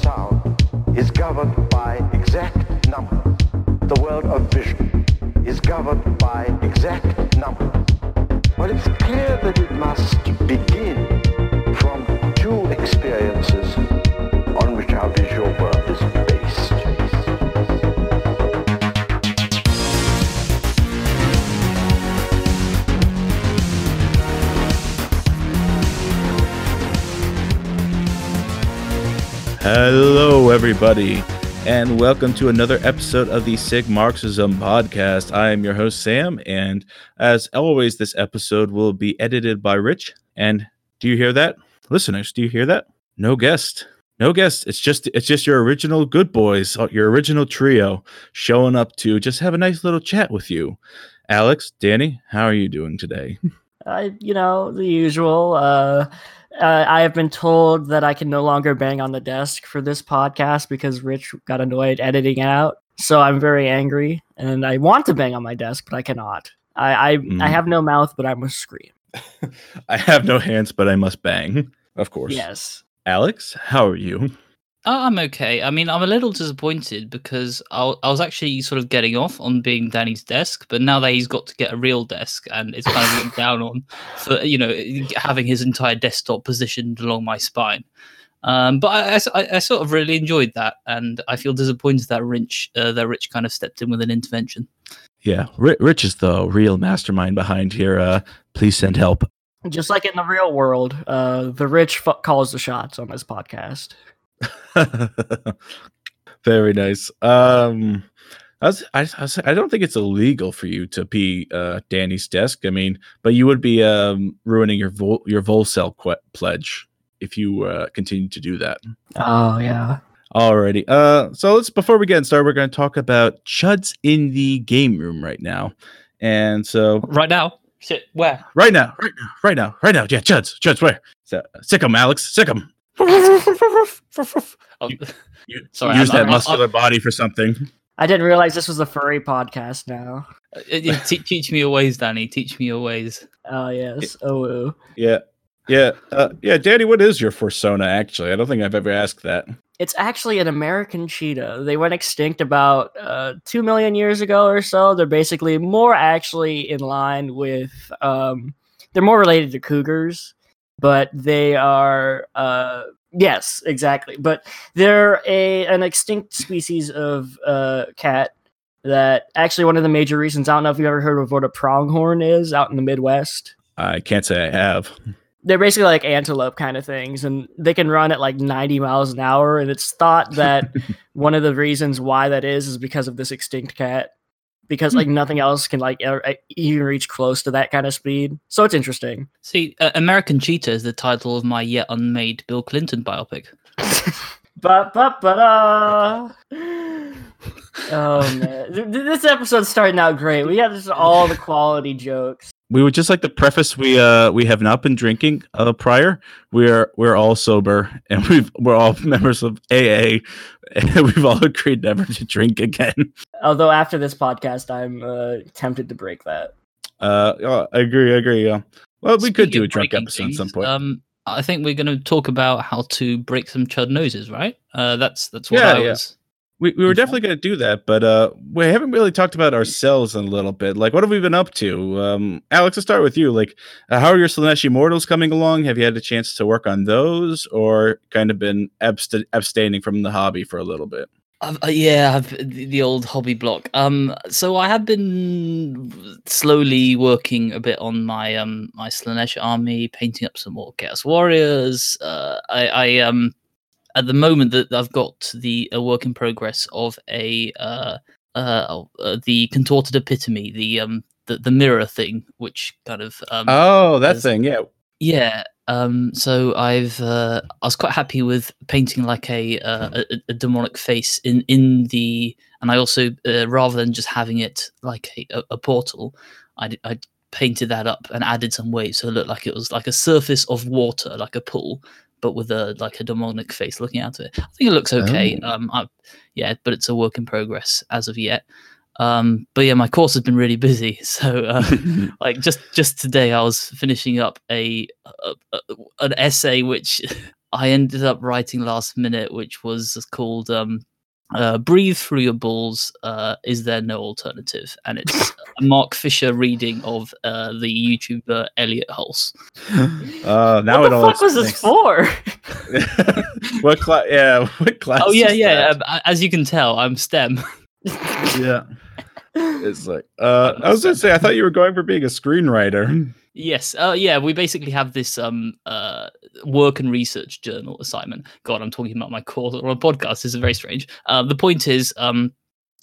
sound is governed by exact numbers. The world of vision is governed by exact numbers. Well, it's clear that it must begin everybody, and welcome to another episode of the Sigmarxism podcast. I am your host, Sam, and as always, this episode will be edited by Rich. And do you hear that, listeners? Do you hear that? No guest, no guest. It's just it's just your original good boys, uh, your original trio, showing up to just have a nice little chat with you. Alex, Danny, how are you doing today? I, you know, the usual. Uh, uh, I have been told that I can no longer bang on the desk for this podcast because Rich got annoyed editing it out. So I'm very angry, and I want to bang on my desk, but I cannot. I I, Mm. I have no mouth, but I must scream. I have no hands, but I must bang. Of course. Yes. Alex, how are you? Oh, I'm okay. I mean, I'm a little disappointed because I was actually sort of getting off on being Danny's desk, but now that he's got to get a real desk and it's kind of looked down on for you know having his entire desktop positioned along my spine. Um, but I sort of really enjoyed that, and I feel disappointed that Rich uh, that Rich kind of stepped in with an intervention. Yeah, Rich is the real mastermind behind here. Uh, please send help. Just like in the real world, uh, the rich fu- calls the shots on this podcast. Very nice. Um, I, was, I, I, was- I don't think it's illegal for you to be uh, Danny's desk. I mean, but you would be um, ruining your vol- your Volcel que- pledge if you uh, continue to do that. Oh yeah. Alrighty. Uh, so let's before we get started, we're going to talk about chuds in the game room right now. And so Right now, shit, where? right now, right now, right now, right now, yeah, chuds, chuds, where? So, sick 'em, Alex, sick 'em. Oh, You, Sorry, use I'm- that I'm- muscular body for something. I didn't realize this was a furry podcast. Now. uh, te- teach me your ways, Danny. Teach me your ways. Oh yes. Oh. ooh. Yeah. Yeah. Uh, yeah, Danny, what is your persona actually? I don't think I've ever asked that. It's actually an American cheetah. They went extinct about uh, two million years ago or so. They're basically more actually in line with. Um, they're more related to cougars, but they are. Uh, yes, exactly. But they're a an extinct species of uh, cat. That actually one of the major reasons. I don't know if you've ever heard of what a pronghorn is out in the Midwest I can't say I have. they're basically like antelope kind of things and they can run at like 90 miles an hour and it's thought that one of the reasons why that is is because of this extinct cat because like nothing else can like even reach close to that kind of speed. So it's interesting. See, uh, American Cheetah is the title of my yet unmade Bill Clinton biopic. ba, ba, ba, da. oh man. Th- th- this episode's starting out great. We got just all the quality jokes We would just like to preface we uh we have not been drinking uh prior. We're we're all sober and we've we're all members of AA and we've all agreed never to drink again. although after this podcast i'm uh, tempted to break that Uh yeah, I agree, I agree, yeah. Well, we could do a of drunk breaking episode at some point. Um, I think we're going to talk about how to break some chud noses, right? Uh, that's that's what Yeah, I yeah. was. We, we were definitely going to do that, but uh, we haven't really talked about ourselves in a little bit. Like, what have we been up to? Um, Alex, let's start with you. Like, uh, how are your Slaaneshi Mortals coming along? Have you had a chance to work on those, or kind of been abst- abstaining from the hobby for a little bit? Uh, yeah, I've, the, the old hobby block. Um, so I have been slowly working a bit on my um my Slaanesh army, painting up some more Chaos Warriors. Uh, I, I um at the moment that I've got the a work in progress of a uh uh, oh, uh the contorted epitome, the um the, the mirror thing, which kind of um Oh, that as- thing, yeah. yeah. Um. So I've uh, I was quite happy with painting like a uh, a, a demonic face in in the, and I also uh, rather than just having it like a, a, a portal, I painted that up and added some waves so it looked like it was like a surface of water, like a pool, but with a like a demonic face looking out of it. I think it looks okay. Oh. Um. I, yeah, but it's a work in progress as of yet. Um, but yeah, my course has been really busy. So uh, like just just today, I was finishing up a, a, a an essay which I ended up writing last minute, which was called um, uh, "Breathe Through Your Balls." Uh, is there no alternative? And it's a Mark Fisher reading of uh, the YouTuber Elliot Hulse. Uh, now what it the all fuck was this for? what class? Yeah, what class? Oh yeah, yeah. Um, as you can tell, I'm STEM. yeah. It's like uh, I was gonna say I thought you were going for being a screenwriter. Yes, uh, yeah, we basically have this um uh work and research journal assignment. God, I'm talking about my course or a podcast. This is very strange. Uh, the point is, um,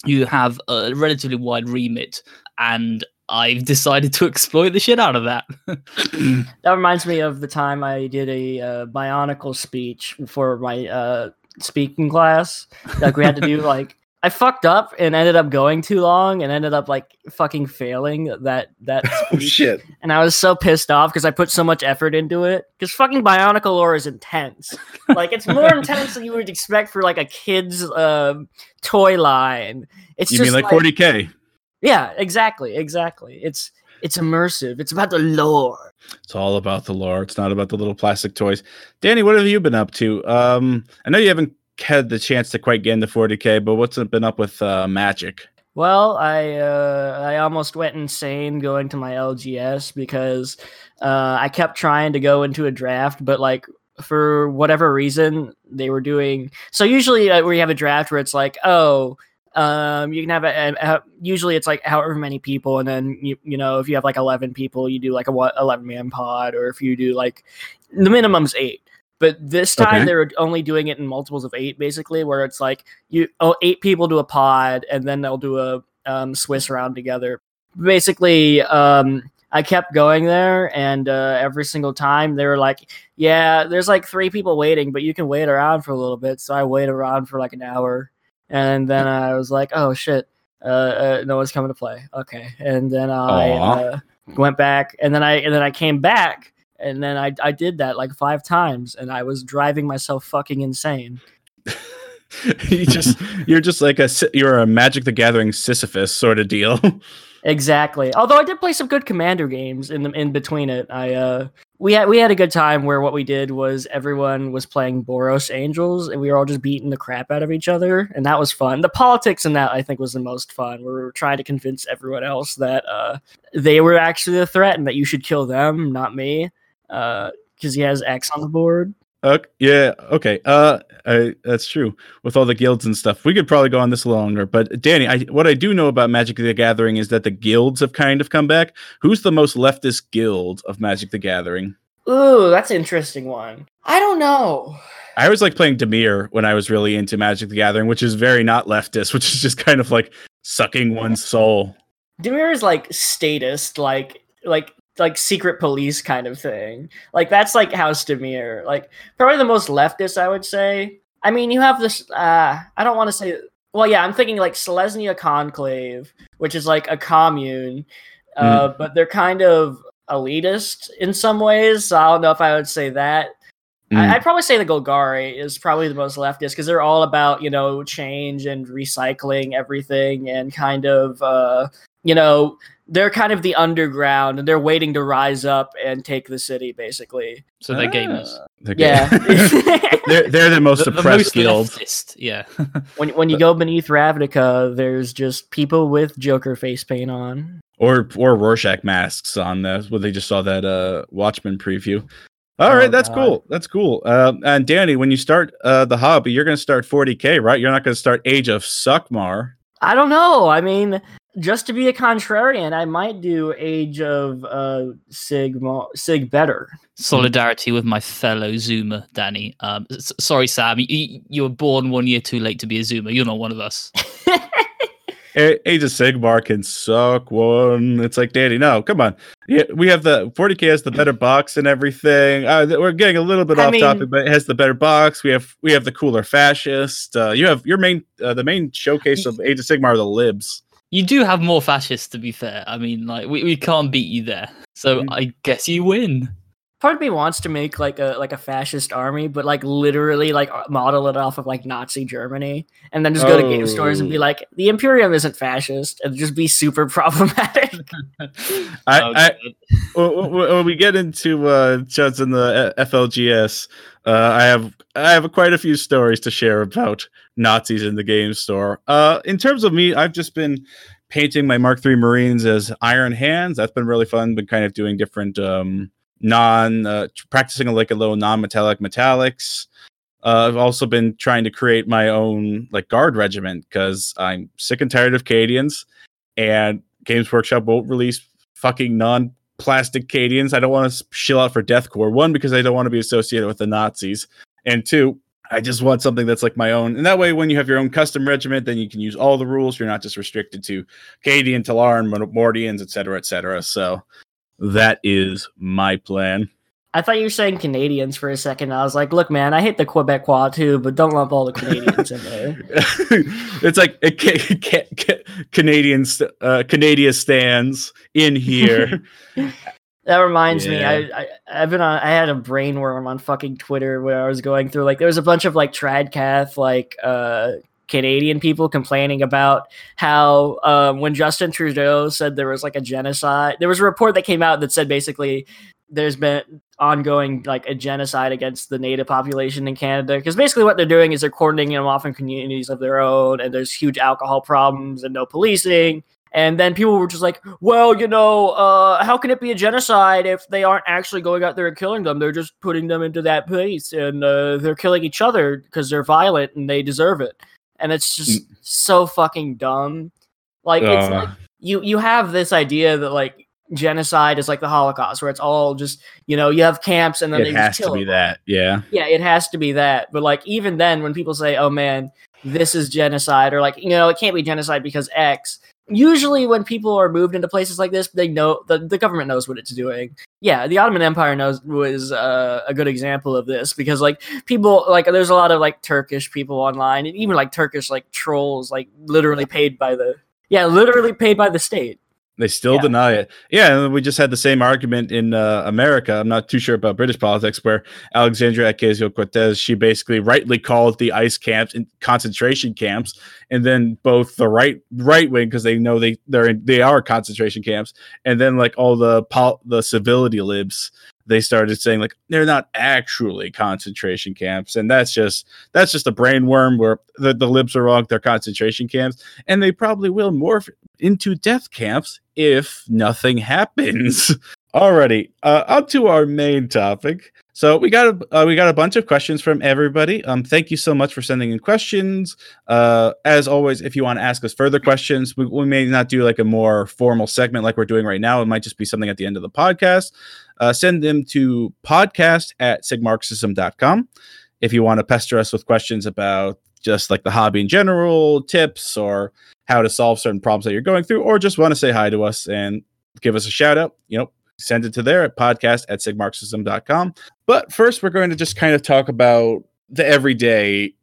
you have a relatively wide remit, and I've decided to exploit the shit out of that. That reminds me of the time I did a uh, bionicle speech for my uh, speaking class. Like we had to do like I fucked up and ended up going too long and ended up like fucking failing that that oh shit! and I was so pissed off because I put so much effort into it. Because fucking Bionicle lore is intense. like it's more intense than you would expect for like a kid's um toy line. It's You mean like 40k? Yeah, exactly, exactly. It's it's immersive. It's about the lore. It's all about the lore. It's not about the little plastic toys. Danny, what have you been up to? Um, I know you haven't had the chance to quite get into 40k, but what's been up with uh, Magic? Well, I uh, I almost went insane going to my LGS because uh, I kept trying to go into a draft, but like for whatever reason they were doing. So usually uh, we have a draft where it's like, oh, um, you can have a, a, a- usually it's like however many people, and then you you know if you have like eleven people, you do like a eleven man pod, or if you do like the minimum's eight. But this time Okay. they were only doing it in multiples of eight, basically, where it's like you oh eight people do a pod, and then they'll do a um, Swiss round together. Basically, um, I kept going there, and uh, every single time they were like, "Yeah, there's like three people waiting, but you can wait around for a little bit." So I waited around for like an hour, and then I was like, "Oh shit, uh, uh, no one's coming to play." Okay, and then I uh, went back, and then I and then I came back, and then I I did that like five times, and I was driving myself fucking insane. you just you're just like a you're a Magic the Gathering Sisyphus sort of deal. Exactly. Although I did play some good commander games in the in between it. I uh we had we had a good time where what we did was everyone was playing Boros Angels and we were all just beating the crap out of each other and that was fun. The politics in that I think was the most fun. We were trying to convince everyone else that uh they were actually the threat and that you should kill them, not me. Uh because he has X on the board. Okay, yeah, okay. Uh, I, that's true. With all the guilds and stuff, we could probably go on this longer. But Danny, I, what I do know about Magic the Gathering is that the guilds have kind of come back. Who's the most leftist guild of Magic the Gathering? Ooh, that's an interesting one. I don't know. I always like playing Dimir when I was really into Magic the Gathering, which is very not leftist, which is just kind of like sucking one's soul. Dimir is like statist, like like like secret police kind of thing. Like that's like House Dimir. Like probably the most leftist, I would say. I mean, you have this. uh I don't want to say. Well, yeah, I'm thinking like Selesnya Conclave, which is like a commune, uh, but they're kind of elitist in some ways. So I don't know if I would say that. Mm. I, I'd probably say the Golgari is probably the most leftist because they're all about you know change and recycling everything and kind of uh, you know they're kind of the underground and they're waiting to rise up and take the city basically. So they're gamers. Ah, they're Yeah. they're they're the most The, the oppressed most guild. leftist, yeah. when when you go beneath Ravnica, there's just people with Joker face paint on. or or Rorschach masks on the where they just saw that uh Watchmen preview. All Oh, right, that's God. cool. That's cool. Um, and Danny, when you start uh the hobby, you're gonna start 40k, right? You're not gonna start Age of Suckmar. I don't know. I mean, just to be a contrarian, I might do Age of uh Sigma Sig better. Solidarity with my fellow Zoomer, Danny. Um, s- sorry, Sam. You, you were born one year too late to be a Zoomer. You're not one of us. A- Age of Sigmar can suck one. It's like Danny, no, come on. Yeah, we have the 40k has the better box and everything. Uh, we're getting a little bit I off mean- topic, but it has the better box. We have we have the cooler fascist. Uh, you have your main uh, the main showcase of Age of Sigmar are the libs. You do have more fascists, to be fair. I mean, like we, we can't beat you there. So Mm. I guess you win. Part of me wants to make like a like a fascist army, but like literally like uh, model it off of like Nazi Germany, and then just go to game stores and be Oh. like, the Imperium isn't fascist, and just be super problematic. I, Oh, I when when- when we get into uh Chuds in the uh, FLGS, Uh, I have I have quite a few stories to share about Nazis in the game store. Uh, in terms of me, I've just been painting my Mark III Marines as Iron Hands. That's been really fun. Been kind of doing different um, non uh, practicing like a little non-metallic metallics. Uh, I've also been trying to create my own like guard regiment because I'm sick and tired of Cadians, and Games Workshop won't release fucking non plastic Cadians. I don't want to shill out for Death Korps. One because I don't want to be associated with the Nazis, and two I just want something that's like my own. And that way, when you have your own custom regiment, then you can use all the rules. You're not just restricted to Cadian, Tallarn, Mordians, etc., etc. So that is my plan. I thought you were saying Canadians for a second. I was like, look, man, I hate the Quebecois too, but don't lump all the Canadians in there. it's like a ca- ca- ca- Canadians, uh, Canada stands in here. That reminds Yeah. me, I, I I've been on. I had a brainworm on fucking Twitter where I was going through like there was a bunch of like tradcath like uh Canadian people complaining about how um, when Justin Trudeau said there was like a genocide, there was a report that came out that said basically there's been ongoing like a genocide against the native population in Canada because basically what they're doing is they're coordinating them off in communities of their own and there's huge alcohol problems and no policing and then people were just like, well, you know, uh, how can it be a genocide if they aren't actually going out there and killing them? They're just putting them into that place and uh, they're killing each other because they're violent and they deserve it. And it's just so fucking dumb. Like, it's Uh. like you, you have this idea that, like, genocide is like the Holocaust, where it's all just, you know, you have camps and then they it just has to be everyone. that. Yeah. Yeah, it has to be that. But like even then when people say, "Oh man, this is genocide," or like, you know, it can't be genocide because X. Usually when people are moved into places like this, they know the, the government knows what it's doing. Yeah, the Ottoman Empire knows was uh, a good example of this because like people like there's a lot of like Turkish people online and even like Turkish like trolls like literally paid by the yeah, literally paid by the state. They still Yeah. deny it. Yeah, we just had the same argument in uh, America. I'm not too sure about British politics, where Alexandria Ocasio Cortez, she basically rightly called the ICE camps in concentration camps, and then both the right right wing because they know they they're in, they are concentration camps, and then like all the pol- the civility libs, they started saying like they're not actually concentration camps, and that's just that's just a brain worm where the, the libs are wrong. They're concentration camps, and they probably will morph into death camps if nothing happens. Alrighty, uh, on to our main topic. So we got a uh, we got a bunch of questions from everybody. Um, thank you so much for sending in questions. Uh, as always, if you want to ask us further questions, we, we may not do like a more formal segment like we're doing right now. It might just be something at the end of the podcast. Uh, send them to podcast at sigmarxism.com if you want to pester us with questions about just like the hobby in general, tips, or how to solve certain problems that you're going through, or just want to say hi to us and give us a shout out, you know, send it to there at podcast at sigmarxism.com. But first, we're going to just kind of talk about the everyday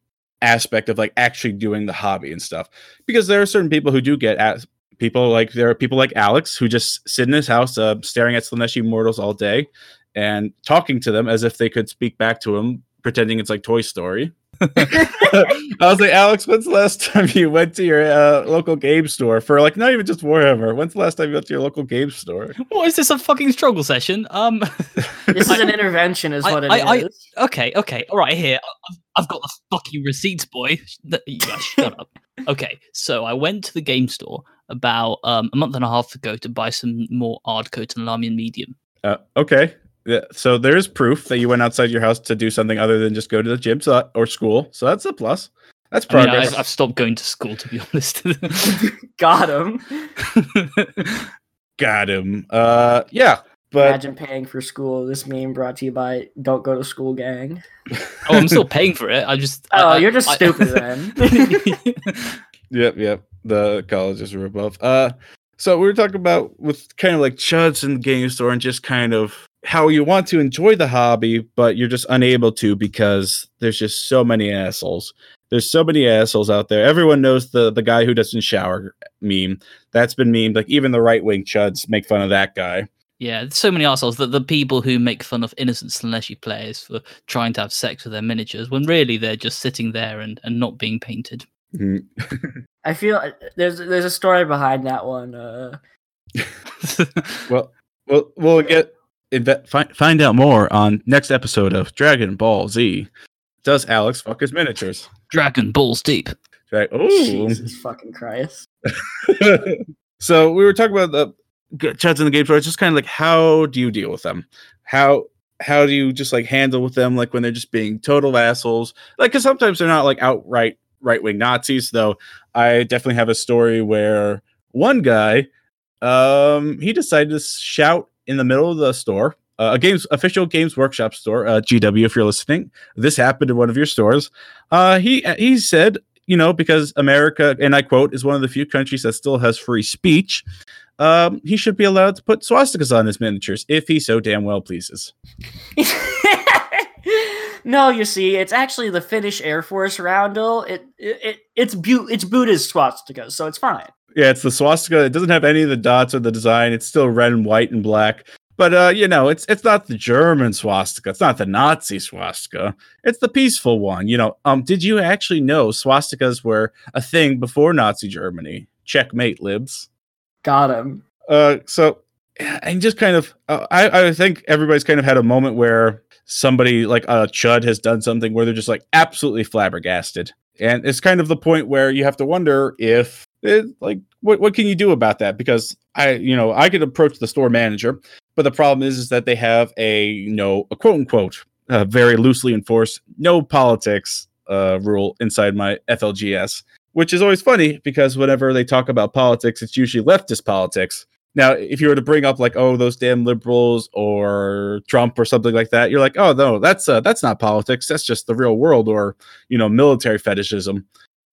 aspect of like actually doing the hobby and stuff. Because there are certain people who do get at people like there are people like Alex who just sit in his house uh, staring at Slaaneshi mortals all day and talking to them as if they could speak back to him, pretending it's like Toy Story. I was like, Alex, when's the last time you went to your uh, local game store for like not even just Warhammer? When's the last time you went to your local game store? What is this a fucking struggle session? Um, This is an intervention, is I- what it is. I- I- okay, okay, all right. Here, I've, I've got the fucking receipts, boy. Sh- th- You guys shut up. Okay, so I went to the game store about um, a month and a half ago to buy some more Ardcoat and Lahmian Medium. Uh, okay. Yeah, so there's proof that you went outside your house to do something other than just go to the gym so that- or school. So that's a plus. That's I mean, progress. I've, I've stopped going to school, to be honest. Got him. Got him. Uh, yeah, but Imagine paying for school. This meme brought to you by Don't Go to School Gang. oh, I'm still paying for it. I just. Oh, I- you're just I- stupid then. Yep, yep. The colleges are above. Uh, so we were talking about with kind of like chuds in the game store and just kind of how you want to enjoy the hobby, but you're just unable to because there's just so many assholes. There's so many assholes out there. Everyone knows the the guy who doesn't shower meme. That's been memed. Like even the right wing chuds make fun of that guy. Yeah, there's so many assholes that the people who make fun of innocent Slaaneshi players for trying to have sex with their miniatures when really they're just sitting there and, and not being painted. Mhm. I feel uh, there's there's a story behind that one. Uh, Well, we'll we'll get inve- fi- find out more on next episode of Dragon Ball Z. Does Alex fuck his miniatures? Dragon Balls deep. Right. Oh. Jesus fucking Christ. so we were talking about the g- chuds in the game store. It's just kind of like how do you deal with them? How how do you just like handle with them like when they're just being total assholes? Like because sometimes they're not like outright right wing Nazis. Though I definitely have a story where one guy um he decided to shout in the middle of the store. Uh, a games official games workshop store, uh, GW. If you're listening, this happened in one of your stores. Uh, he he said, you know, because America, and I quote, is one of the few countries that still has free speech. Um, he should be allowed to put swastikas on his miniatures if he so damn well pleases. no, you see, it's actually the Finnish Air Force roundel. It, it, it it's Bu- it's Buddhist swastikas, so it's fine. Yeah, it's the swastika. It doesn't have any of the dots or the design. It's still red and white and black. But uh, you know, it's it's not the German swastika. It's not the Nazi swastika. It's the peaceful one. You know, um, did you actually know swastikas were a thing before Nazi Germany? Checkmate, libs. Got him. Uh, so and just kind of, uh, I I think everybody's kind of had a moment where somebody like a uh, chud has done something where they're just like absolutely flabbergasted, and it's kind of the point where you have to wonder if it, like what what can you do about that because I you know I could approach the store manager, but the problem is is that they have a you know a quote unquote uh, very loosely enforced no politics uh, rule inside my FLGS, which is always funny because whenever they talk about politics, it's usually leftist politics. Now, if you were to bring up like, oh, those damn liberals or Trump or something like that, you're like, oh no, that's uh, that's not politics. That's just the real world or you know military fetishism.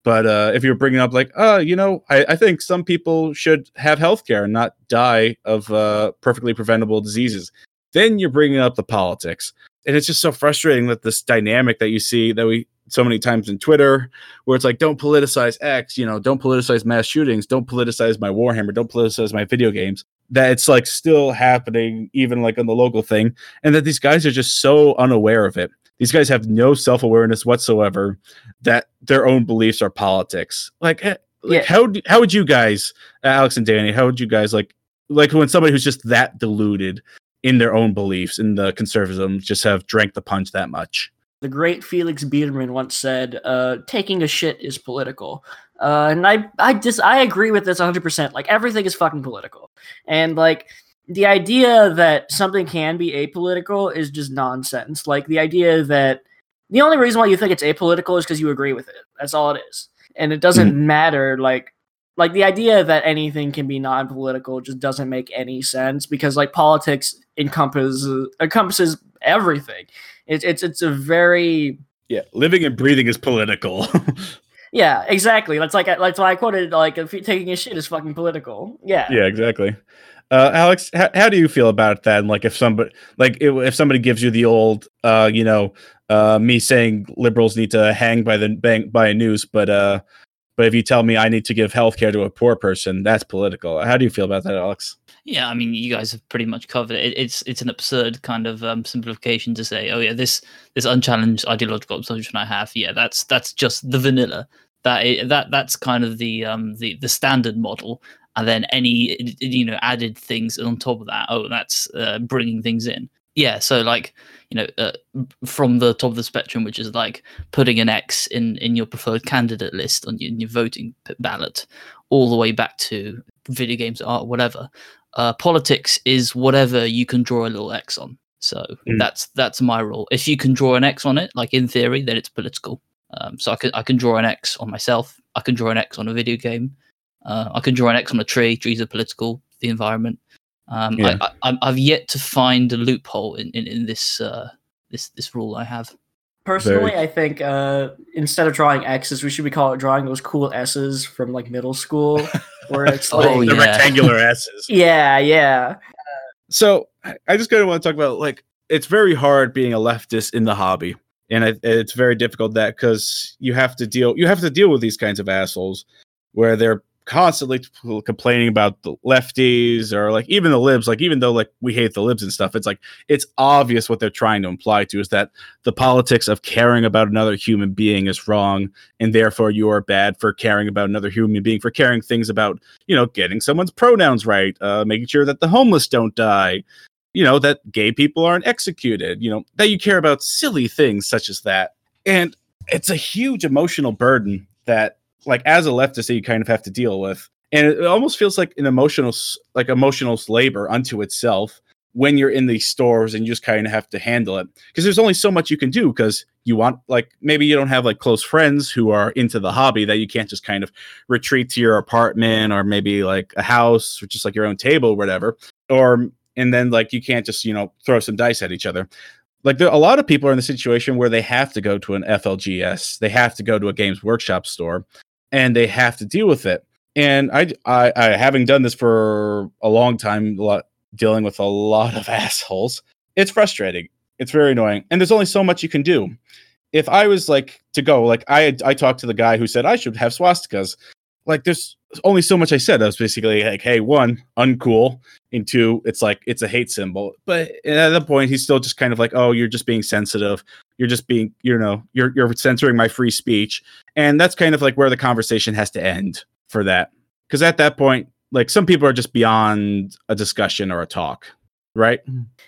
But uh, if you're bringing up like, uh, you know, I, I think some people should have health care and not die of uh, perfectly preventable diseases, then you're bringing up the politics. And it's just so frustrating that this dynamic that you see that we so many times in Twitter, where it's like, don't politicize X, you know, don't politicize mass shootings, don't politicize my Warhammer, don't politicize my video games. That it's like still happening, even like on the local thing, and that these guys are just so unaware of it. These guys have no self awareness whatsoever that their own beliefs are politics. Like, like yeah. how how would you guys, Alex and Danny, how would you guys like like when somebody who's just that deluded in their own beliefs in the conservatism just have drank the punch that much? The great Felix Biederman once said, uh, "Taking a shit is political," uh, and I I just I agree with this 100. percent Like everything is fucking political, and like the idea that something can be apolitical is just nonsense. Like the idea that the only reason why you think it's apolitical is because you agree with it. That's all it is. And it doesn't mm-hmm. matter like like the idea that anything can be non-political just doesn't make any sense because like politics encompasses encompasses everything. It's it's it's a very yeah, living and breathing is political. yeah, exactly. That's like that's why I quoted like if taking a shit is fucking political. Yeah. Yeah, exactly. Uh, Alex, how, how do you feel about that? And like, if somebody like if somebody gives you the old, uh, you know, uh, me saying liberals need to hang by the bank by a noose, but uh, but if you tell me I need to give healthcare to a poor person, that's political. How do you feel about that, Alex? Yeah, I mean, you guys have pretty much covered it. It's it's an absurd kind of um, simplification to say, oh yeah, this this unchallenged ideological assumption I have, yeah, that's that's just the vanilla. That that that's kind of the um the the standard model, and then any you know added things on top of that. Oh that's uh, bringing things in. Yeah so like you know uh, from the top of the spectrum which is like putting an x in in your preferred candidate list on your, your voting ballot all the way back to video games art whatever uh, politics is whatever you can draw a little x on. So mm. that's that's my rule. If you can draw an x on it like in theory then it's political. Um, so i can i can draw an x on myself. I can draw an x on a video game uh, I can draw an X on a tree. Trees are political. The environment. Um, yeah. I, have yet to find a loophole in, in, in this uh, this this rule I have. Personally, Very. I think uh, instead of drawing X's, we should be call it drawing those cool S's from like middle school, where it's like oh, yeah. the rectangular S's. Yeah, yeah. So I just kind of want to talk about like it's very hard being a leftist in the hobby, and it, it's very difficult that because you have to deal you have to deal with these kinds of assholes where they're constantly complaining about the lefties or like even the libs like even though like we hate the libs and stuff it's like it's obvious what they're trying to imply to is that the politics of caring about another human being is wrong and therefore you are bad for caring about another human being for caring things about you know getting someone's pronouns right uh making sure that the homeless don't die you know, that gay people aren't executed, you know, that you care about silly things such as that. And it's a huge emotional burden that, like, as a leftist, that you kind of have to deal with. And it almost feels like an emotional, like emotional labor unto itself when you're in these stores and you just kind of have to handle it. Because there's only so much you can do because you want like maybe you don't have like close friends who are into the hobby that you can't just kind of retreat to your apartment or maybe like a house or just like your own table or whatever. Or and then like you can't just you know throw some dice at each other. Like there, a lot of people are in the situation where they have to go to an flgs they have to go to a games workshop store and they have to deal with it. And i i, I having done this for a long time a lot dealing with a lot of assholes it's frustrating. It's very annoying. And there's only so much you can do. If i was like to go like i i talked to the guy who said i should have swastikas. Like there's only so much i said. I was basically like hey one uncool. And two it's like it's a hate symbol. But at that point he's still just kind of like oh you're just being sensitive you're just being you know you're you're censoring my free speech and that's kind of like where the conversation has to end for that because at that point like some people are just beyond a discussion or a talk right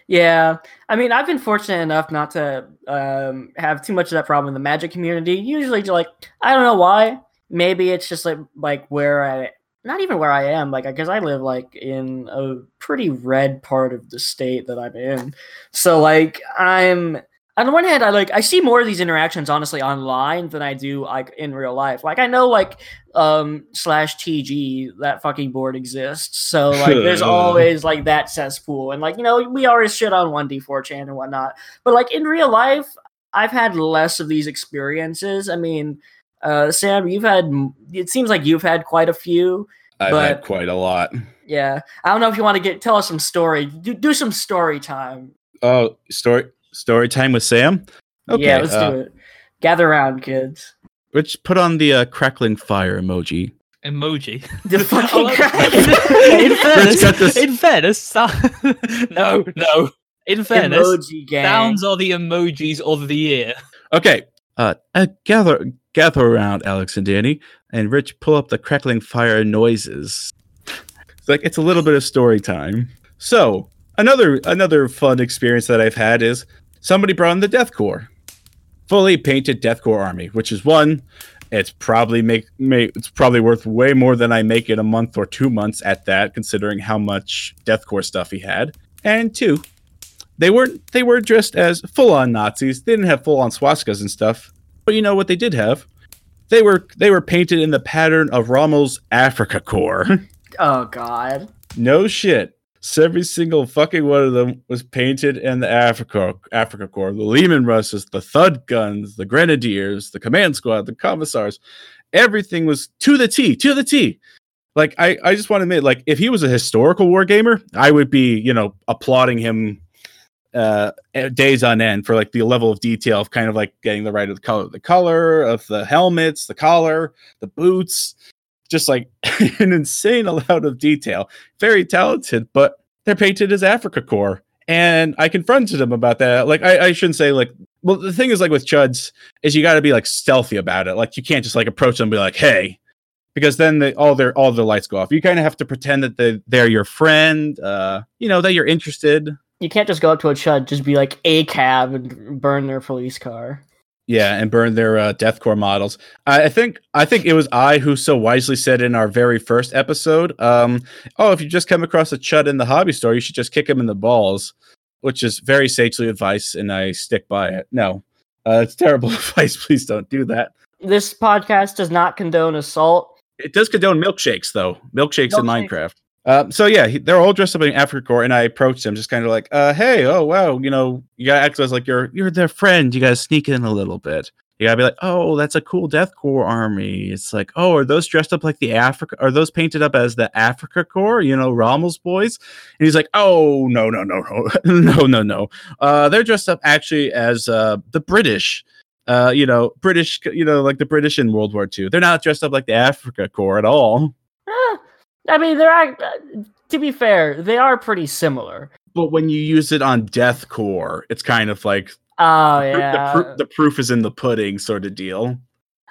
Yeah, I mean, I've been fortunate enough not to um, have too much of that problem in the Magic community. Usually, like I don't know why. Maybe it's just like like where I, not even where I am, like because I live like in a pretty red part of the state that I'm in. So like I'm on the one hand, I like I see more of these interactions honestly online than I do like in real life. Like I know like um slash TG that fucking board exists. So like there's always like that cesspool and like you know we always shit on 1d4chan and whatnot. But like in real life, I've had less of these experiences. I mean, uh Sam, you've had it seems like you've had quite a few. i've But- had quite a lot Yeah. I don't know if you want to get tell us some story. Do, do some story time. oh story story time with sam yeah, let's uh, do it. Gather around, kids. Rich, put on the uh, crackling fire emoji. Emoji. The fucking Oh, crack. in fairness, got this- in fairness, sou- no, no. In fairness, Emoji gang. sounds are the emojis of the year. Okay, uh, uh, gather gather around, Alex and Danny, and Rich, pull up the crackling fire noises. It's like it's a little bit of story time. So another another fun experience that I've had is somebody brought in the Death Korps, fully painted Death Korps army, which is one. It's probably make, make it's probably worth way more than I make in a month or two months at that, considering how much Death Korps stuff he had. And two, they weren't they were dressed as full on Nazis. They didn't have full on swastikas and stuff. But you know what they did have? They were they were painted in the pattern of Rommel's Africa Corps. Oh god. no shit. So every single fucking one of them was painted in the Africa Africa Corps. The Leman Russes, the Thud Guns, the Grenadiers, the Command Squad, the Commissars. Everything was to the T, to the T. Like I, I just want to admit, like if he was a historical war gamer, I would be, you know, applauding him uh eh, days on end for like the level of detail of kind of like getting the right of the color the color of the helmets the collar the boots just like an insane amount of detail. Very talented but they're painted as africa core and i confronted him about that. Like i, I shouldn't say like well the thing is like with chuds is you got to be like stealthy about it. Like you can't just like approach them and be like hey because then they, all their all their lights go off. You kind of have to pretend that they, they're your friend uh you know that you're interested. You can't just go up to a chud, just be like a cab and burn their police car. Yeah, and burn their uh, Death Korps models. I, I think I think it was I who so wisely said in our very first episode, um, "Oh, if you just come across a chud in the hobby store, you should just kick him in the balls," which is very sagely advice, and I stick by it. No, uh, it's terrible advice. Please don't do that. This podcast does not condone assault. It does condone milkshakes, though. Milkshakes in Minecraft. Uh, so yeah, he, they're all dressed up in Africa Corps, and I approached them just kind of like, uh, "Hey, oh wow, you know, you gotta act as like you're you're their friend. You gotta sneak in a little bit. You gotta be like, oh, that's a cool Death Korps army. It's like, oh, are those dressed up like the Africa? Are those painted up as the Africa Corps? You know, Rommel's boys? And he's like, oh, no, no, no, no, no, no, no. Uh, they're dressed up actually as uh the British." Uh, you know, British, you know, like the British in World War II. They're not dressed up like the Africa Corps at all. I mean, they're uh, to be fair, they are pretty similar. But when you use it on Death Korps, it's kind of like Oh yeah. the, pr- the proof is in the pudding sort of deal.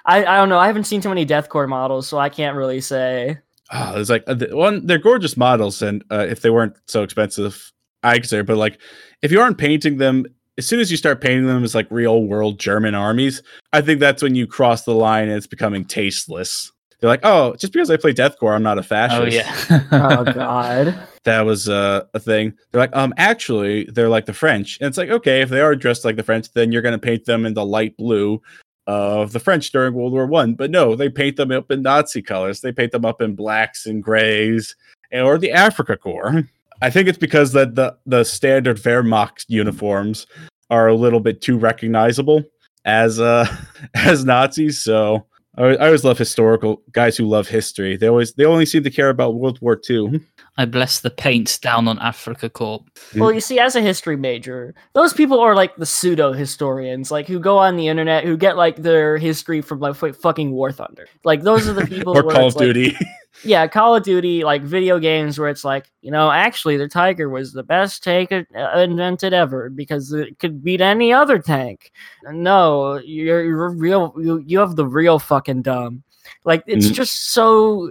I, I don't know. I haven't seen too many Death Korps models, so I can't really say. Oh, it's like uh, one. They're gorgeous models, and uh, if they weren't so expensive, I consider, but like if you aren't painting them, as soon as you start painting them as like real world German armies, I think that's when you cross the line and it's becoming tasteless. They're like, oh, just because I play Death Korps, I'm not a fascist. Oh yeah. oh god. that was uh, a thing. They're like, um, actually, they're like the French, and it's like, okay, if they are dressed like the French, then you're gonna paint them in the light blue of the French during World War One. But no, they paint them up in Nazi colors. They paint them up in blacks and grays, or the Africa Corps. I think it's because that the the standard Wehrmacht uniforms are a little bit too recognizable as uh as Nazis. So I, always love historical guys who love history. They always they only seem to care about World War II. I bless the paint down on Africa Corp. Well, you see, as a history major, those people are like the pseudo historians, like who go on the internet, who get like their history from like f- fucking War Thunder. Like those are the people. or where Call of like- Duty. yeah, Call of Duty, like video games where it's like, you know, actually the Tiger was the best tank uh, invented ever because it could beat any other tank. No, you're, you're real. You, you have the real fucking dumb. Like it's Mhm. just so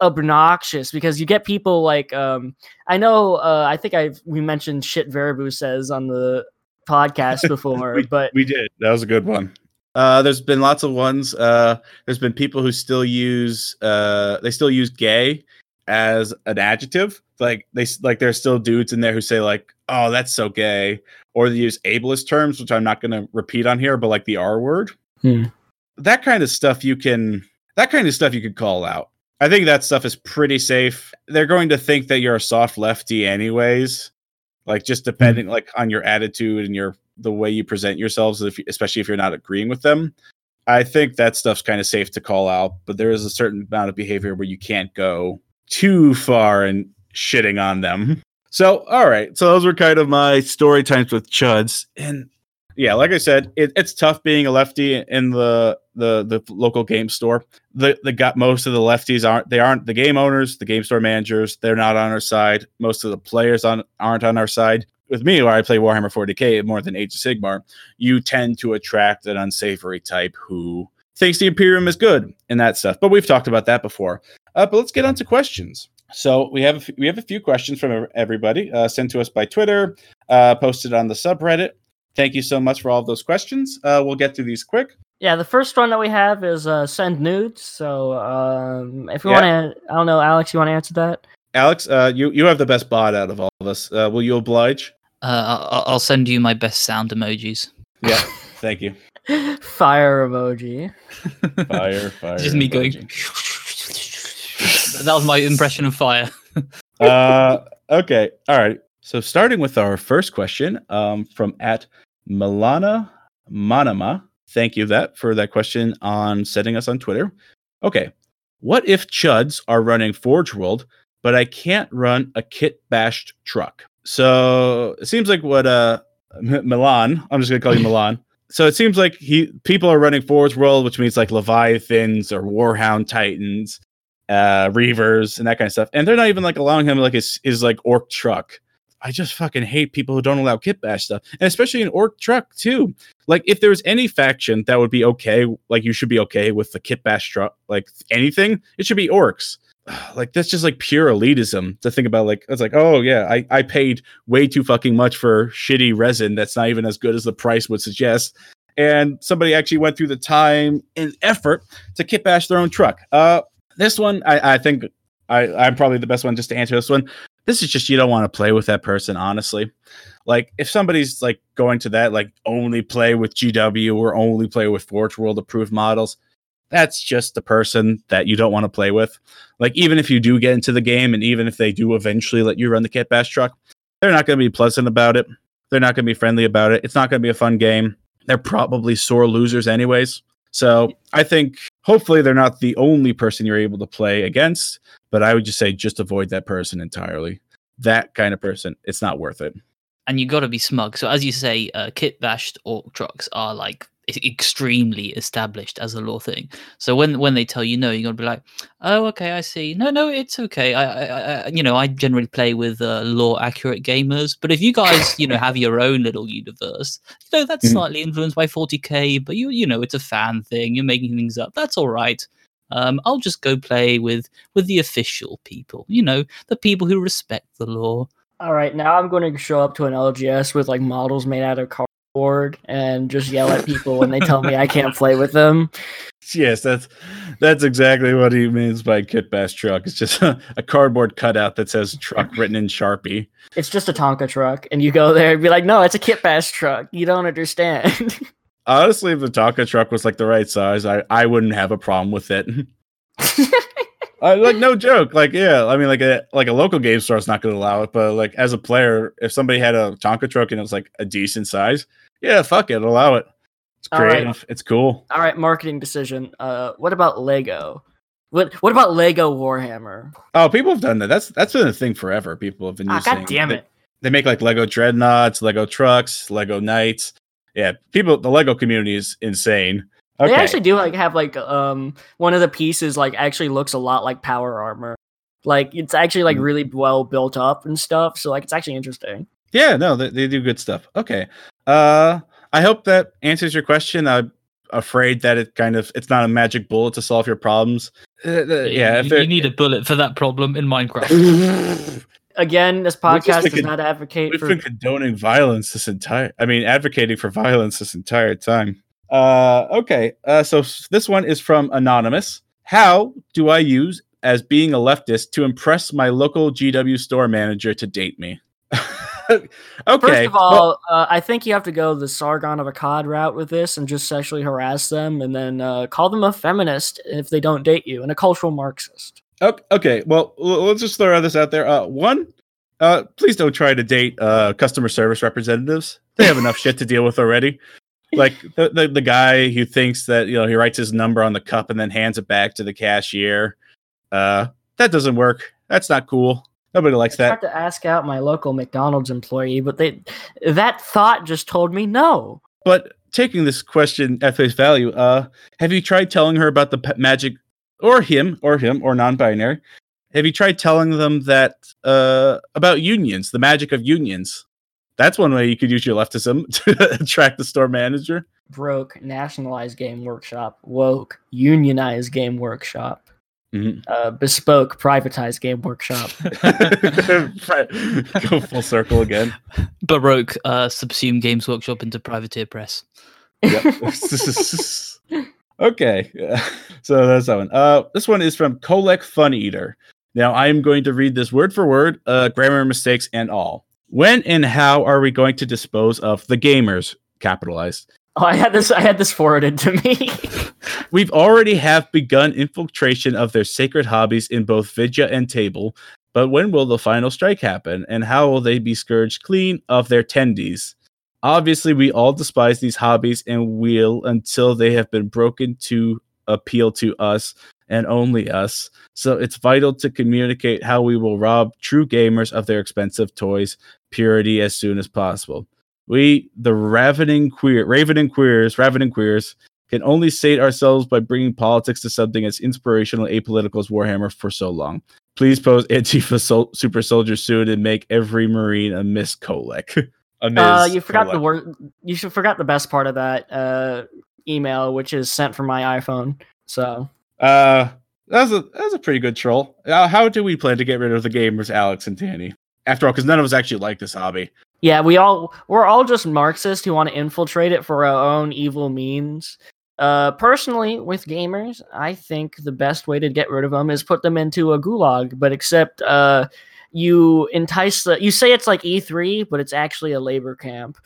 obnoxious because you get people like um I know uh I think I've we mentioned shit Varibu says on the podcast before, but we did. That was a good one. Uh, there's been lots of ones. Uh, there's been people who still use uh, they still use gay as an adjective. Like they like there's still dudes in there who say like, "Oh, that's so gay," or they use ableist terms, which I'm not going to repeat on here, but like the R word. Hmm. That kind of stuff you can. That kind of stuff you could call out. I think that stuff is pretty safe. They're going to think that you're a soft lefty, anyways. Like just hmm. depending like on your attitude and your the way you present yourselves, if, especially if you're not agreeing with them. I think that stuff's kind of safe to call out, but there is a certain amount of behavior where you can't go too far and shitting on them. So, all right. So those were kind of my story times with chuds, and yeah, like I said, it, it's tough being a lefty in the the the local game store. The the got most of the lefties aren't they aren't the game owners, the game store managers. They're not on our side. Most of the players on aren't on our side. With me, where I play Warhammer 40k more than Age of Sigmar, you tend to attract an unsavory type who thinks the Imperium is good and that stuff. But we've talked about that before. Uh, but let's get on to questions. So we have we have a few questions from everybody uh, sent to us by Twitter, uh, posted on the subreddit. Thank you so much for all of those questions. Uh, we'll get through these quick. Yeah, the first one that we have is uh, send nudes. So um, if you Yeah. want to, I don't know, Alex, you want to answer that? Alex, uh, you you have the best bot out of all of us. Uh, will you oblige? Uh, I'll, I'll send you my best sound emojis. Yeah, thank you. Fire emoji. Fire, fire. Just me going. that was my impression of fire. uh, okay, all right. So starting with our first question um, from at Milana Manama. Thank you that for that question on setting us on Twitter. Okay, what if chuds are running Forge World, but I can't run a kit bashed truck? So it seems like what uh M- Milan. I'm just gonna call you Milan. So it seems like he people are running Forge World, which means like Leviathans or Warhound Titans, uh Reavers and that kind of stuff. And they're not even like allowing him like his his like Ork truck. I just fucking hate people who don't allow kitbash stuff, and especially an Ork truck too. Like, if there was any faction that would be okay, like you should be okay with the kitbash truck, like anything, it should be Orks. Like that's just like pure elitism to think about. Like it's like, oh yeah, I I paid way too fucking much for shitty resin that's not even as good as the price would suggest, and somebody actually went through the time and effort to kitbash their own truck. Uh, this one, I I think I I'm probably the best one just to answer this one this is just you don't want to play with that person honestly. Like if somebody's like going to that like only play with gw or only play with forge world approved models that's just the person that you don't want to play with. Like even if you do get into the game and even if they do eventually let you run the kit bash truck they're not going to be pleasant about it. They're not going to be friendly about it. It's not going to be a fun game. They're probably sore losers anyways. So i think hopefully they're not the only person you're able to play against but I would just say just avoid that person entirely. That kind of person, it's not worth it. and you got to be smug. So as you say, uh, kit bashed orc trucks are like extremely established as a lore thing. So when when they tell you no, you got to be like, oh, okay, I see. No, no, it's okay. I, I, I you know, I generally play with uh, lore accurate gamers, but if you guys, you know, have your own little universe, you know, that's Mhm. slightly influenced by 40k, but you, you know, it's a fan thing. You're making things up. That's all right. Um, I'll just go play with with the official people. You know, the people who respect the law. All right, now I'm going to show up to an LGS with like models made out of cardboard and just yell at people when they tell me I can't play with them. Yes, that's that's exactly what he means by kit bash truck. It's just a, a cardboard cutout that says truck written in Sharpie. It's just a Tonka truck, and you go there and be like, "No, it's a kit bash truck. You don't understand." Honestly, if the Tonka truck was like the right size, I, I wouldn't have a problem with it. I, like no joke. Like yeah, I mean like a like a local game store is not going to allow it, but like as a player, if somebody had a Tonka truck and it was like a decent size, yeah, fuck it, allow it. It's All right. creative. It's cool. All right, marketing decision. Uh, what about Lego? What What about Lego Warhammer? Oh, people have done that. That's that's been a thing forever. People have been Ah, using. God damn they- it! They make like Lego dreadnoughts, Lego trucks, Lego knights. Yeah, people. The Lego community is insane. Okay. They actually do like have like um one of the pieces like actually looks a lot like power armor. Like it's actually like Mm. really well built up and stuff. So like it's actually interesting. Yeah, no, they, they do good stuff. Okay. Uh I hope that answers your question. I'm afraid that it kind of it's not a magic bullet to solve your problems. Uh, uh, yeah, if you, you need a bullet for that problem in Minecraft. Again, this podcast been does con- not advocate We've for been condoning violence this entire I mean advocating for violence this entire time. Uh okay. Uh so this one is from anonymous. How do I use as being a leftist to impress my local GW store manager to date me? okay. First of well- all, uh, I think you have to go the Sargon of Akkad route with this and just sexually harass them, and then uh, call them a feminist if they don't date you and a cultural Marxist. Okay, okay. Well, let's just throw this out there. Uh, one, uh, please don't try to date uh, customer service representatives. They have enough shit to deal with already. Like the, the the guy who thinks that you know he writes his number on the cup and then hands it back to the cashier. Uh, that doesn't work. That's not cool. Nobody likes I that. to ask out my local McDonald's employee, but they that thought just told me no. But taking this question at face value, uh, have you tried telling her about the pe- magic, or him, or him, or non-binary? Have you tried telling them that uh, about unions, the magic of unions? That's one way you could use your leftism to attract the store manager. Broke, nationalized game workshop. Woke, unionized game workshop. Mhm. Uh, bespoke, privatized game workshop. Go full circle again. Baroque uh, subsume Games Workshop into Privateer Press. Yep. okay. So that's that one. Uh, this one is from Kolek Fun Eater. Now I am going to read this word for word, uh, grammar mistakes and all. When and how are we going to dispose of the gamers? Capitalized. Oh, I had this. I had this forwarded to me. We've already have begun infiltration of their sacred hobbies in both Vidya and Table, but when will the final strike happen, and how will they be scourged clean of their tendies? Obviously, we all despise these hobbies and will until they have been broken to appeal to us and only us. So it's vital to communicate how we will rob true gamers of their expensive toys purity as soon as possible. We, the ravening queer, ravening queers, ravening queers, can only sate ourselves by bringing politics to something as inspirational apolitical as Warhammer for so long. Please post Antifa sol- super soldier soon and make every Marine a Miss Kolek. a Ms. Uh, you forgot the word. You should forgot the best part of that uh, email, which is sent from my iPhone. So Uh, that's a that's a pretty good troll. Uh, how do we plan to get rid of the gamers, Alex and Tanny? After all, because none of us actually like this hobby. yeah, we all we're all just Marxists who want to infiltrate it for our own evil means. Uh, personally, with gamers, I think the best way to get rid of them is put them into a gulag. But except, uh, you entice the you say it's like E3, but it's actually a labor camp,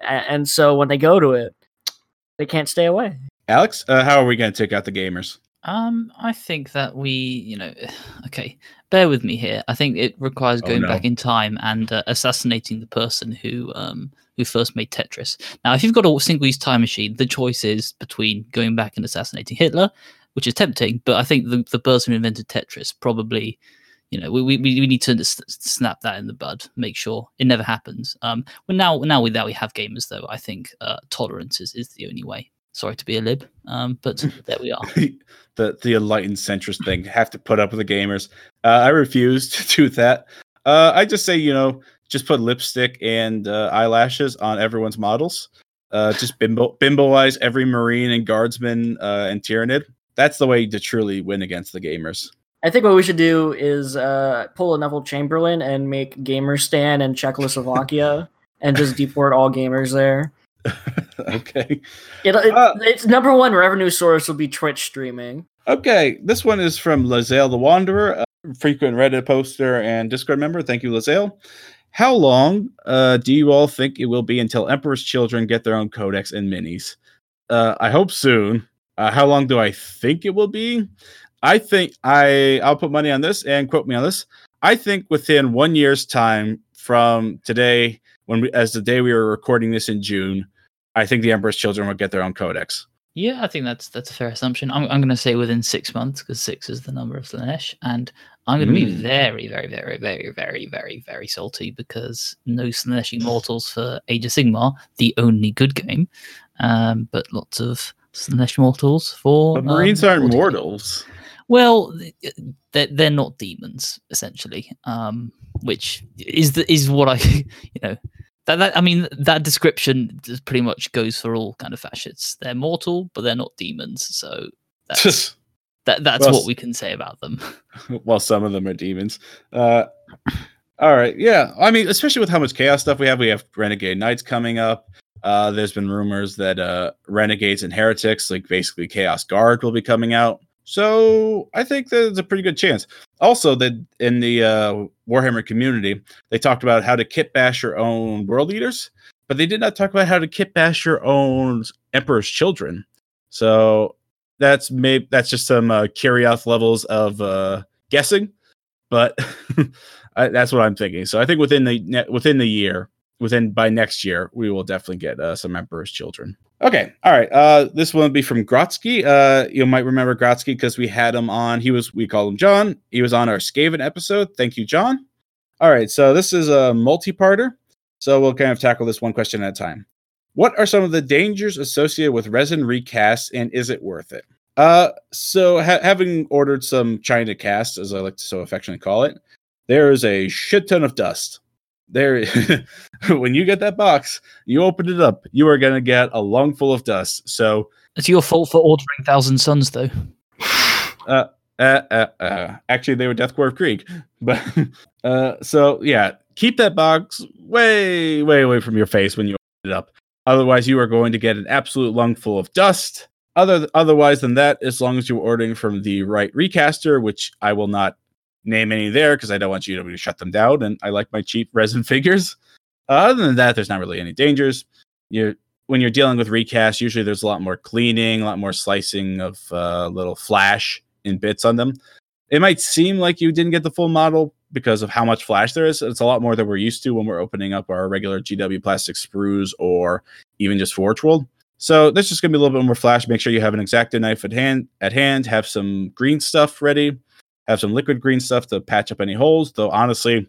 and so when they go to it, they can't stay away. Alex, uh, how are we going to take out the gamers? Um, I think that we, you know, okay, bear with me here. I think it requires Oh, going no. back in time and uh, assassinating the person who um who first made Tetris. Now, if you've got a single-use time machine, the choice is between going back and assassinating Hitler, which is tempting, but I think the the person who invented Tetris probably, you know, we we, we need to snap that in the bud, make sure it never happens. Um, well now now with that we have gamers though. I think uh, tolerance is, is the only way. Sorry to be a lib, um, but there we are. the the enlightened centrist thing have to put up with the gamers. Uh, I refuse to do that. Uh, I just say you know just put lipstick and uh, eyelashes on everyone's models. Uh, just bimbo bimboize every marine and guardsman uh, and Tyranid. That's the way to truly win against the gamers. I think what we should do is uh, pull a Neville Chamberlain and make Gamerstan and Czechoslovakia and just deport all gamers there. okay. It, it, Uh, its number one revenue source will be Twitch streaming. Okay. This one is from Lazale the Wanderer, a frequent Reddit poster and Discord member. Thank you, Lazale. How long uh, do you all think it will be until Emperor's Children get their own codex and minis? Uh, I hope soon. Uh, how long do I think it will be? I think I I'll put money on this and quote me on this. I think within one year's time from today, when we as the day we were recording this in June, I think the Emperor's Children will get their own codex. Yeah, I think that's that's a fair assumption. I'm I'm going to say within six months because six is the number of Slaanesh, and I'm going to be Mm. very, very, very, very, very, very, very salty because no Slaanesh Immortals for Age of Sigmar, the only good game, um, but lots of Slaanesh Mortals for. But Marines um, aren't mortals. Well, they're they're not demons essentially, um, which is the, is what I you know that, that I mean that description pretty much goes for all kind of fascists. They're mortal, but they're not demons. So that's that, that's Well, what we can say about them. well, some of them are demons. Uh, all right, yeah. I mean, especially with how much chaos stuff we have, we have Renegade Knights coming up. Uh, there's been rumors that uh, Renegades and Heretics, like basically Chaos Guard, will be coming out. So I think there's a pretty good chance. Also, that in the uh, Warhammer community, they talked about how to kit bash your own world leaders, but they did not talk about how to kit bash your own Emperor's children. So that's maybe that's just some uh, Kirioth levels of uh, guessing, but I, that's what I'm thinking. So I think within the within the year, within by next year, we will definitely get uh, some Emperor's Children. Okay, all right. Uh, this one will be from Grotsky. Uh, you might remember Grotsky because we had him on. He was we call him John. He was on our Skaven episode. Thank you, John. All right, so this is a multi-parter. So we'll kind of tackle this one question at a time. What are some of the dangers associated with resin recast, and is it worth it? Uh, so ha- having ordered some China cast, as I like to so affectionately call it, there is a shit ton of dust. There, when you get that box, you open it up, you are gonna get a lung full of dust. So, It's your fault for ordering Thousand Suns, though. uh, uh, uh, uh, actually, they were Death Korps of Krieg, but uh, so yeah, keep that box way, way away from your face when you open it up. Otherwise, you are going to get an absolute lung full of dust. Other otherwise than that, as long as you're ordering from the right recaster, which I will not name any there because I don't want you to shut them down, and I like my cheap resin figures. Other than that, there's not really any dangers. You're when you're dealing with recast, usually there's a lot more cleaning, a lot more slicing of uh, little flash in bits on them. It might seem like you didn't get the full model because of how much flash there is. It's a lot more than we're used to when we're opening up our regular GW plastic sprues or even just Forge World. So there's just gonna be a little bit more flash. Make sure you have an exacto knife at hand. At hand, have some green stuff ready. Have some liquid green stuff to patch up any holes. Though honestly,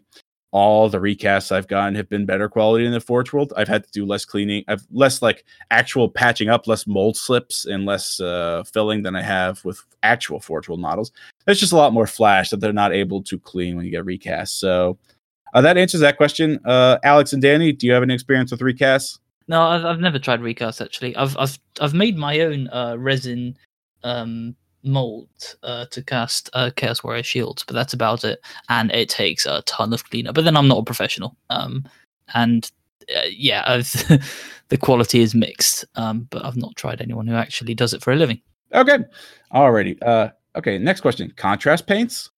all the recasts I've gotten have been better quality in the Forge World. I've had to do less cleaning. I've less like actual patching up, less mold slips, and less uh, filling than I have with actual Forge World models. There's just a lot more flash that they're not able to clean when you get recast. So uh, that answers that question. Uh, Alex and Danny, do you have any experience with recasts? No, I've I've never tried recast actually. I've I've I've made my own uh, resin um, mold uh, to cast uh, Chaos Warrior shields, but that's about it. And it takes a ton of cleanup. But then I'm not a professional, um, and uh, yeah, the quality is mixed. Um, but I've not tried anyone who actually does it for a living. Okay. Alrighty. Uh, okay. Next question. Contrast paints.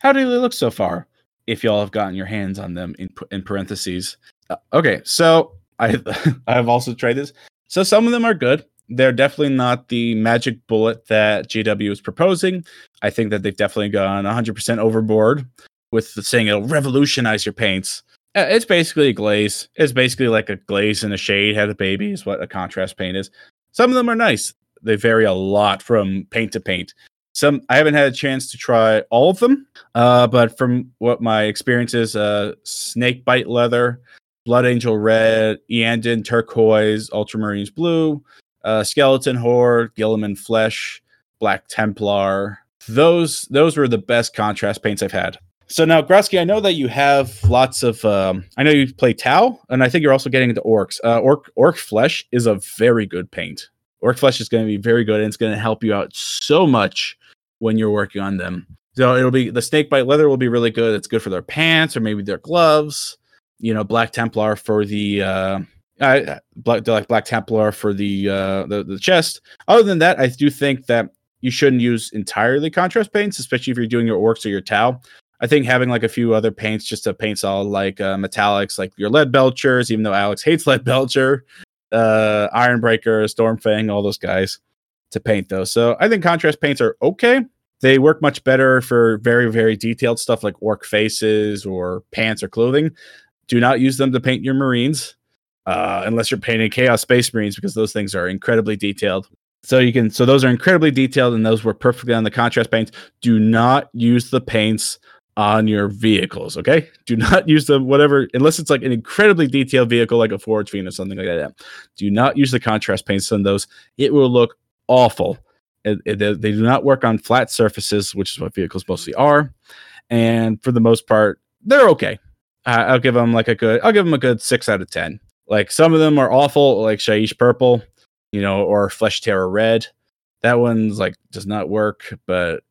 How do they look so far? If y'all have gotten your hands on them in in parentheses. Uh, okay. So I I've also tried this. So some of them are good. They're definitely not the magic bullet that GW is proposing. I think that they've definitely gone 100% overboard with saying it'll revolutionize your paints. Uh, It's basically a glaze. It's basically like a glaze and a shade had a baby is what a contrast paint is. Some of them are nice. They vary a lot from paint to paint. Some I haven't had a chance to try all of them, uh, but from what my experience is, uh, snake bite leather, blood angel red, Eandon turquoise, ultramarines blue, uh, skeleton horde, Gilliman flesh, black templar. Those those were the best contrast paints I've had. So now, Grotsky, I know that you have lots of. Um, I know you play Tau, and I think you're also getting into Orks. Uh, Ork Ork flesh is a very good paint. Ork flesh is going to be very good, and it's going to help you out so much when you're working on them. So it'll be the snake bite leather will be really good. It's good for their pants or maybe their gloves. You know, Black Templar for the uh, I black like Black Templar for the uh the, the chest. Other than that, I do think that you shouldn't use entirely contrast paints, especially if you're doing your Orks or your Tau. I think having like a few other paints just to paint solid like uh, metallics, like your Leadbelchers, even though Alex hates Leadbelcher, uh, Ironbreaker, Stormfang, all those guys to paint those. So I think contrast paints are okay. They work much better for very, very detailed stuff like Ork faces or pants or clothing. Do not use them to paint your Marines uh, unless you're painting Chaos Space Marines because those things are incredibly detailed. So you can, so those are incredibly detailed and those work perfectly on the contrast paints. Do not use the paints on your vehicles. Okay, do not use them whatever unless it's like an incredibly detailed vehicle like a Forge Fiend or something like that. Do not use the contrast paints on those. It will look awful. It, it, they do not work on flat surfaces, which is what vehicles mostly are. And for the most part, they're okay. Uh, I'll give them like a good. I'll give them a good six out of ten. Like some of them are awful, like Shyish Purple, you know, or Flesh Tearers Red. That one's like does not work, but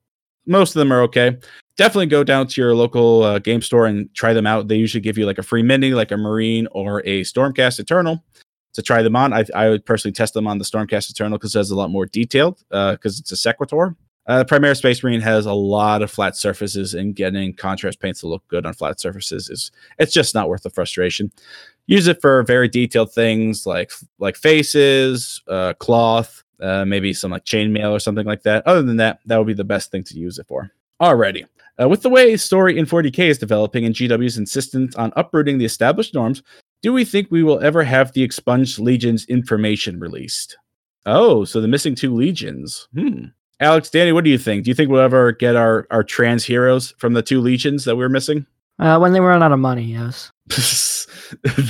most of them are okay. Definitely go down to your local uh, game store and try them out. They usually give you like a free mini, like a Marine or a Stormcast Eternal to try them on. I, I would personally test them on the Stormcast Eternal because it's a lot more detailed because uh, it's a Sequitor. Uh, the Primaris Space Marine has a lot of flat surfaces, and getting contrast paints to look good on flat surfaces is it's just not worth the frustration. Use it for very detailed things like like faces, uh, cloth, uh, maybe some like chainmail or something like that. Other than that, that would be the best thing to use it for. Alrighty. Uh, with the way story in 40k is developing and GW's insistence on uprooting the established norms, do we think we will ever have the expunged legions information released? Oh, so the missing two legions. Hmm. Alex, Danny, what do you think? Do you think we'll ever get our, our trans heroes from the two legions that we're missing? Uh, when they run out of money, yes.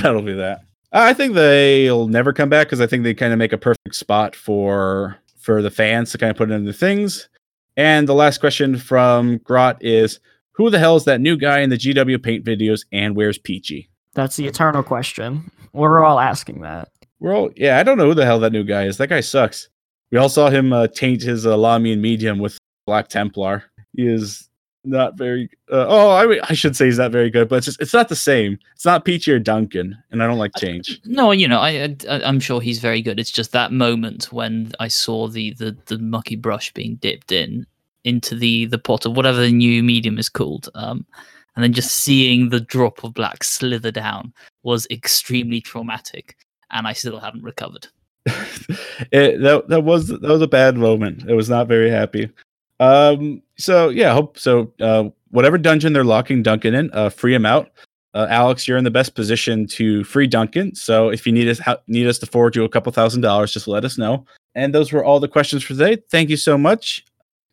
That'll be that. I think they'll never come back because I think they kind of make a perfect spot for for the fans to kind of put in the things. And the last question from Grot is Who the hell is that new guy in the GW paint videos and where's Peachy? That's the eternal question. We're all asking that. We're all, yeah, I don't know who the hell that new guy is. That guy sucks. We all saw him uh, taint his uh, Lahmian medium with Black Templar. He is not very. Uh, oh, I mean, I should say he's not very good, but it's just it's not the same. It's not Peachy or Duncan, and I don't like change. No, you know, I, I I'm sure he's very good. It's just that moment when I saw the the the mucky brush being dipped in into the the pot of whatever the new medium is called, um, and then just seeing the drop of black slither down was extremely traumatic, and I still haven't recovered. it, that that was that was a bad moment. It was not very happy. Um. So yeah. Hope so. Uh. Whatever dungeon they're locking Duncan in, uh, free him out. Uh, Alex, you're in the best position to free Duncan. So if you need us need us to forward you a couple thousand dollars, just let us know. And those were all the questions for today. Thank you so much.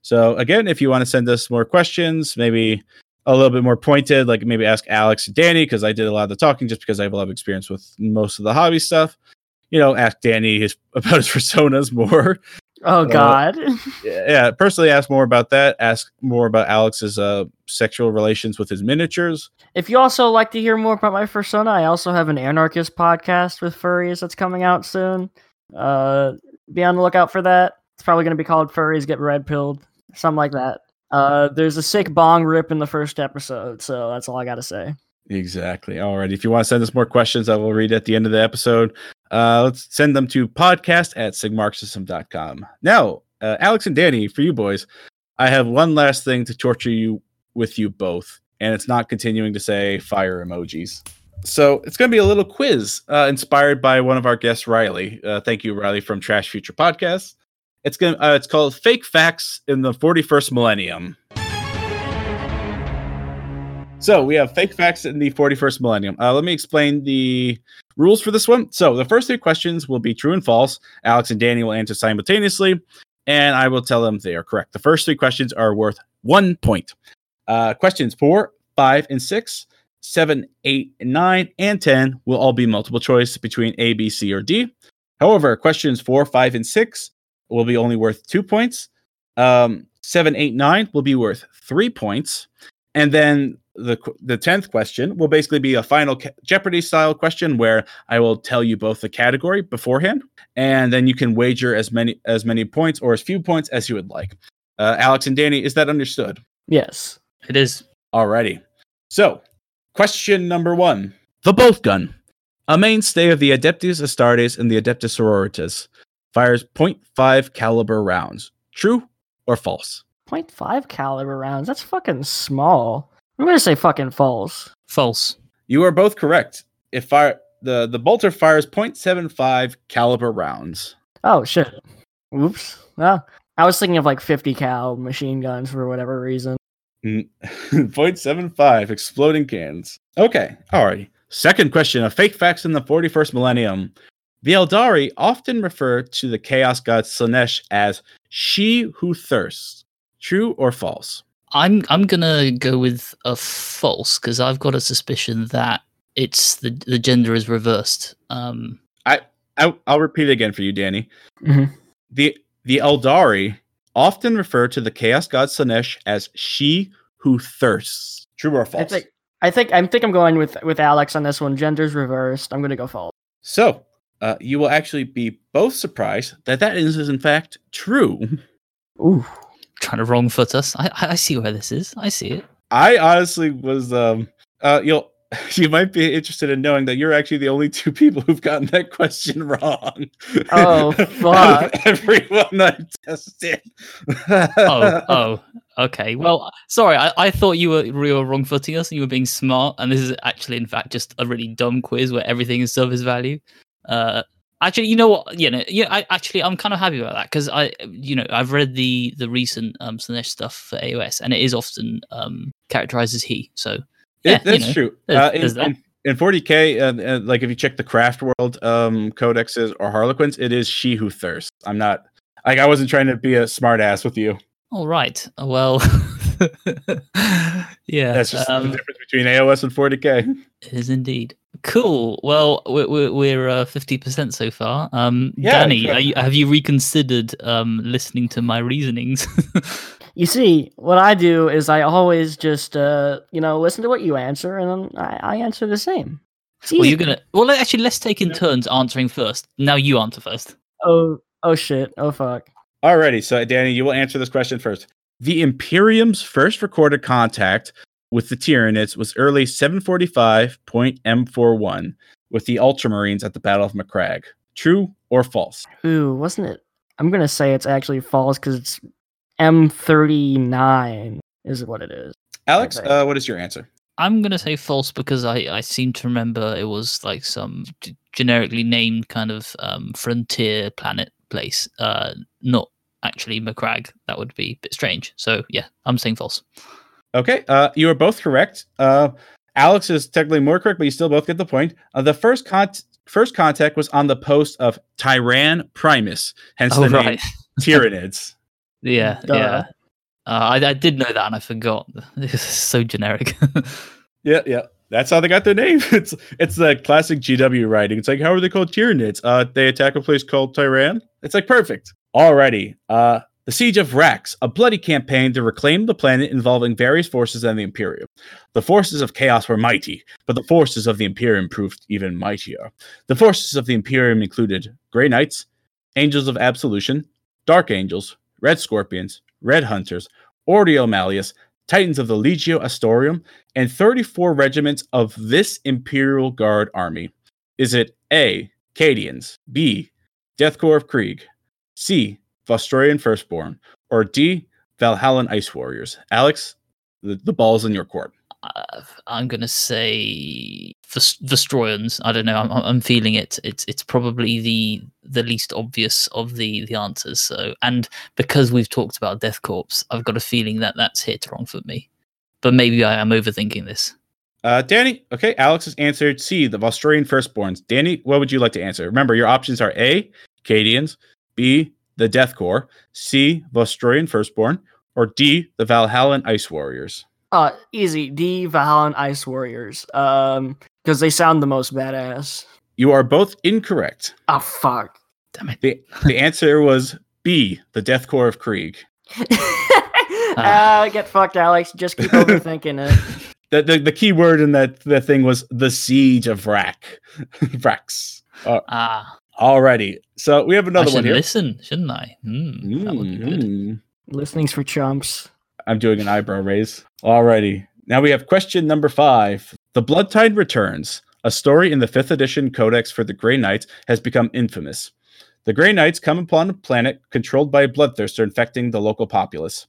So again, if you want to send us more questions, maybe a little bit more pointed, like maybe ask Alex and Danny, because I did a lot of the talking just because I have a lot of experience with most of the hobby stuff. You know, ask Danny his about his personas more. Oh God. Uh, yeah, personally ask more about that. Ask more about Alex's uh, sexual relations with his miniatures. If you also like to hear more about my persona, I also have an anarchist podcast with furries that's coming out soon. Uh, be on the lookout for that. It's probably going to be called Furries Get Red Pilled, something like that. Uh, there's a sick bong rip in the first episode, so that's all I got to say. Exactly. All right. If you want to send us more questions, I will read at the end of the episode. Uh, let's send them to podcast at sigmarxism.com. Now, uh, Alex and Danny, for you boys, I have one last thing to torture you with you both, and it's not continuing to say fire emojis. So it's going to be a little quiz uh, inspired by one of our guests, Riley. Uh, thank you, Riley, from Trash Future Podcast. It's going uh, it's called Fake Facts in the 41st Millennium. So we have fake facts in the 41st millennium. Uh, let me explain the rules for this one. So the first three questions will be true and false. Alex and Danny will answer simultaneously, and I will tell them they are correct. The first three questions are worth one point. Uh, questions four, five, and six, seven, eight, nine, and 10 will all be multiple choice between A, B, C, or D. However, questions four, five, and six will be only worth two points. Um, seven, eight, nine will be worth three points. And then the the tenth question will basically be a final ca- Jeopardy style question where I will tell you both the category beforehand, and then you can wager as many as many points or as few points as you would like. Uh, Alex and Danny, is that understood? Yes. It is. Alrighty. So, question number one The bolt gun, a mainstay of the Adeptus Astartes and the Adeptus Sororitas, fires 0.5 caliber rounds. True or false? 0.5 caliber rounds. That's fucking small. I'm gonna say fucking false. False. You are both correct. If fire the the bolter fires 0.75 caliber rounds. Oh shit. Oops. Well, I was thinking of like 50 cal machine guns for whatever reason. Mm, 0.75 exploding cans. Okay, All right. Second question: A fake facts in the 41st millennium. The Eldari often refer to the chaos god Slaanesh as "she who thirsts." True or false? I'm I'm gonna go with a false because I've got a suspicion that it's the the gender is reversed. Um, I'll, I'll repeat it again for you, Danny. Mhm. The the Eldari often refer to the chaos god Slaanesh as "she who thirsts." True or I false? think I think I think I'm going with with Alex on this one. Gender's reversed. I'm gonna go false. So, uh, you will actually be both surprised that that is, in fact, true. Ooh. Trying to wrong foot us. I I I see where this is. I see it. I honestly was, um, uh, you'll, you might be interested in knowing that you're actually the only two people who've gotten that question wrong. Oh, fuck. Everyone I tested. Oh oh. Okay. Well, sorry. I, I thought you were you were wrong footing us and you were being smart, and this is actually, in fact, just a really dumb quiz where everything is surface value. Uh, actually, you know what? You know, yeah. I actually, I'm kind of happy about that because I, you know, I've read the the recent um Slaanesh stuff for AOS, and it is often um characterized as he. So Yeah, you that's know, true. there's- Uh, in, there's that. in, in 40k, uh, uh, like if you check the craft world um, codexes or Harlequins, it is she who thirsts. I'm not like I wasn't trying to be a smart ass with you. all right. Well, yeah. That's just um, the difference between AOS and 40k. It is indeed. Cool. Well, we're we're, we're uh, 50% so far. Um, Yeah, Danny, sure. are you, have you reconsidered um, listening to my reasonings? You see, what I do is I always just uh you know listen to what you answer and then I, I answer the same. It's well, you're gonna. Well, actually, let's take in turns answering first. Now you answer first. Oh oh shit. Oh fuck. Alrighty, so Danny, you will answer this question first. The Imperium's first recorded contact with the Tyranids was early 745.m41 with the Ultramarines at the Battle of Macragge. True or false? Ooh, wasn't it? I'm gonna say it's actually false because it's M39 is what it is. Alex, uh, what is your answer? I'm gonna say false because I I seem to remember it was like some g- generically named kind of um, frontier planet place, uh, not actually Macragge. That would be a bit strange. So yeah, I'm saying false. Okay, uh, you are both correct. Uh, Alex is technically more correct, but you still both get the point. Uh, the first con- first contact was on the post of Tyran Primus, hence Oh the name right. Tyranids. Yeah, Duh. yeah. Uh, I, I did know that and I forgot. This is so generic. Yeah, yeah. That's how they got their name. It's it's the classic GW writing. It's like, how are they called Tyranids? Uh, they attack a place called Tyran. It's like perfect. Alrighty. Uh, the Siege of Vraks, a bloody campaign to reclaim the planet involving various forces and the Imperium. The forces of Chaos were mighty, but the forces of the Imperium proved even mightier. The forces of the Imperium included Grey Knights, Angels of Absolution, Dark Angels, Red Scorpions, Red Hunters, Ordo Malleus, Titans of the Legio Astorum, and 34 regiments of this Imperial Guard army. Is it A. Cadians, B. Death Korps of Krieg, C. Vostroyan Firstborn, or D. Valhallan Ice Warriors? Alex, the, the ball's in your court. uh, I'm gonna say Ves- I don't know. I'm, I'm- feeling it. It's it's probably the the least obvious of the the answers. So, and because we've talked about Death Korps, I've got a feeling that that's hit wrong for me. But maybe I am overthinking this. Uh, Danny, okay, Alex has answered C, the Vostroyan Firstborns. Danny, what would you like to answer? Remember, your options are A. Cadians, B. The Death Korps, C. Vostroyan Firstborn, or D. The Valhallan Ice Warriors. Uh easy. D Valhallan Ice Warriors. Um because they sound the most badass. You are both incorrect. Oh fuck. Damn it. The, the answer was B. The Death Korps of Krieg. Ah, get fucked, Alex. Just keep overthinking it. The, the, the key word in that the thing was the Siege of Rack. Vraks. Uh, Ah, alrighty. So we have I another should one here. listen, shouldn't I? Hmm, that would be good. Mhm. Listening's for chumps. I'm doing an eyebrow raise. Alrighty. Now we have question number five. The Blood Tide returns. A story in the fifth edition codex for the Grey Knights has become infamous. The Grey Knights come upon a planet controlled by a bloodthirster infecting the local populace.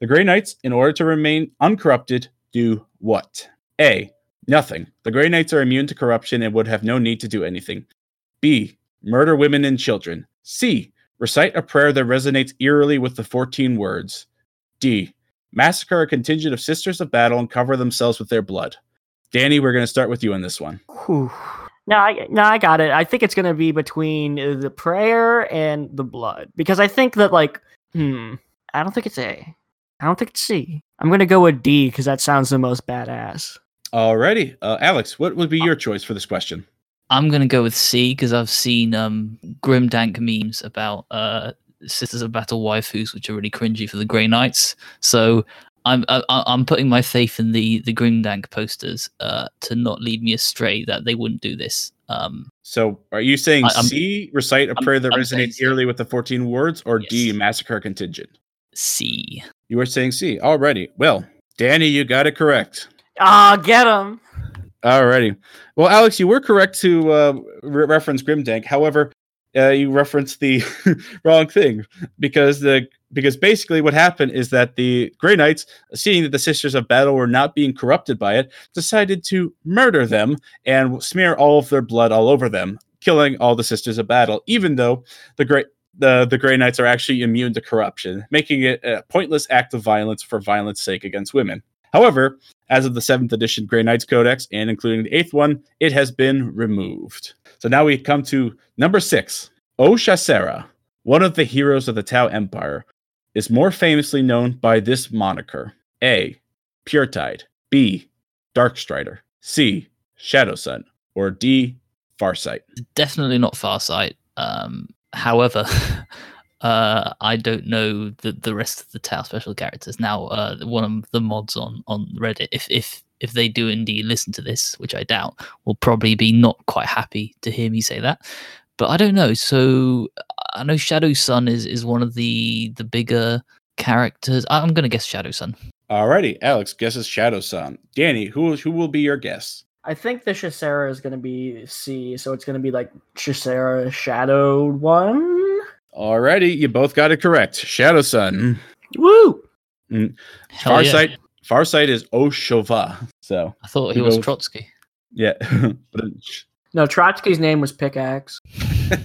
The Grey Knights, in order to remain uncorrupted, do what? A. Nothing. The Grey Knights are immune to corruption and would have no need to do anything. B. Murder women and children. C. Recite a prayer that resonates eerily with the 14 words. D. Massacre a contingent of Sisters of Battle and cover themselves with their blood. Danny, we're going to start with you on this one. Whew. No, I, no, I got it. I think it's going to be between uh, the prayer and the blood because I think that like, hmm, I don't think it's A. I don't think it's C. I'm going to go with D because that sounds the most badass. Alrighty. Uh, Alex, what would be your choice for this question? I'm gonna go with C because I've seen um grimdank memes about uh Sisters of Battle waifus, which are really cringy for the Grey Knights. So I'm I, I'm putting my faith in the the grimdank posters uh to not lead me astray that they wouldn't do this. Um, So, are you saying I- I'm- C, recite a I'm- prayer that I'm resonates C. eerily with the 14 words, or D, massacre a contingent? C. You are saying C. already. Well, Danny, you got it correct. Ah, get him. Alrighty. Well, Alex, you were correct to uh, re- reference Grimdank. However, uh, you referenced the wrong thing because the because basically what happened is that the Grey Knights, seeing that the Sisters of Battle were not being corrupted by it, decided to murder them and smear all of their blood all over them, killing all the Sisters of Battle. Even though the Great the the Grey Knights are actually immune to corruption, making it a pointless act of violence for violence sake against women. However, as of the seventh edition Grey Knights Codex and including the eighth one, it has been removed. So now we come to number six. O'Shaserra, one of the heroes of the Tau Empire, is more famously known by this moniker A. Puretide, B. Darkstrider, C. Shadow Sun, or D. Farsight. Definitely not Farsight. Um, however, uh, I don't know the the rest of the Tau special characters. Now, uh, one of the mods on on Reddit, if if if they do indeed listen to this, which I doubt, will probably be not quite happy to hear me say that. But I don't know. So I know Shadow Sun is is one of the the bigger characters. I'm gonna guess Shadow Sun. Alrighty, Alex guesses Shadow Sun. Danny, who who will be your guess? I think the Shisera is going to be C, so it's going to be like Shisera Shadowed one. Alrighty, you both got it correct. Shadow Sun. Mm. Woo! Mm. Hell yeah. Farsight. Farsight is O'Shovah. So I thought he was goes- Trotsky. yeah. No, Trotsky's name was Pickaxe.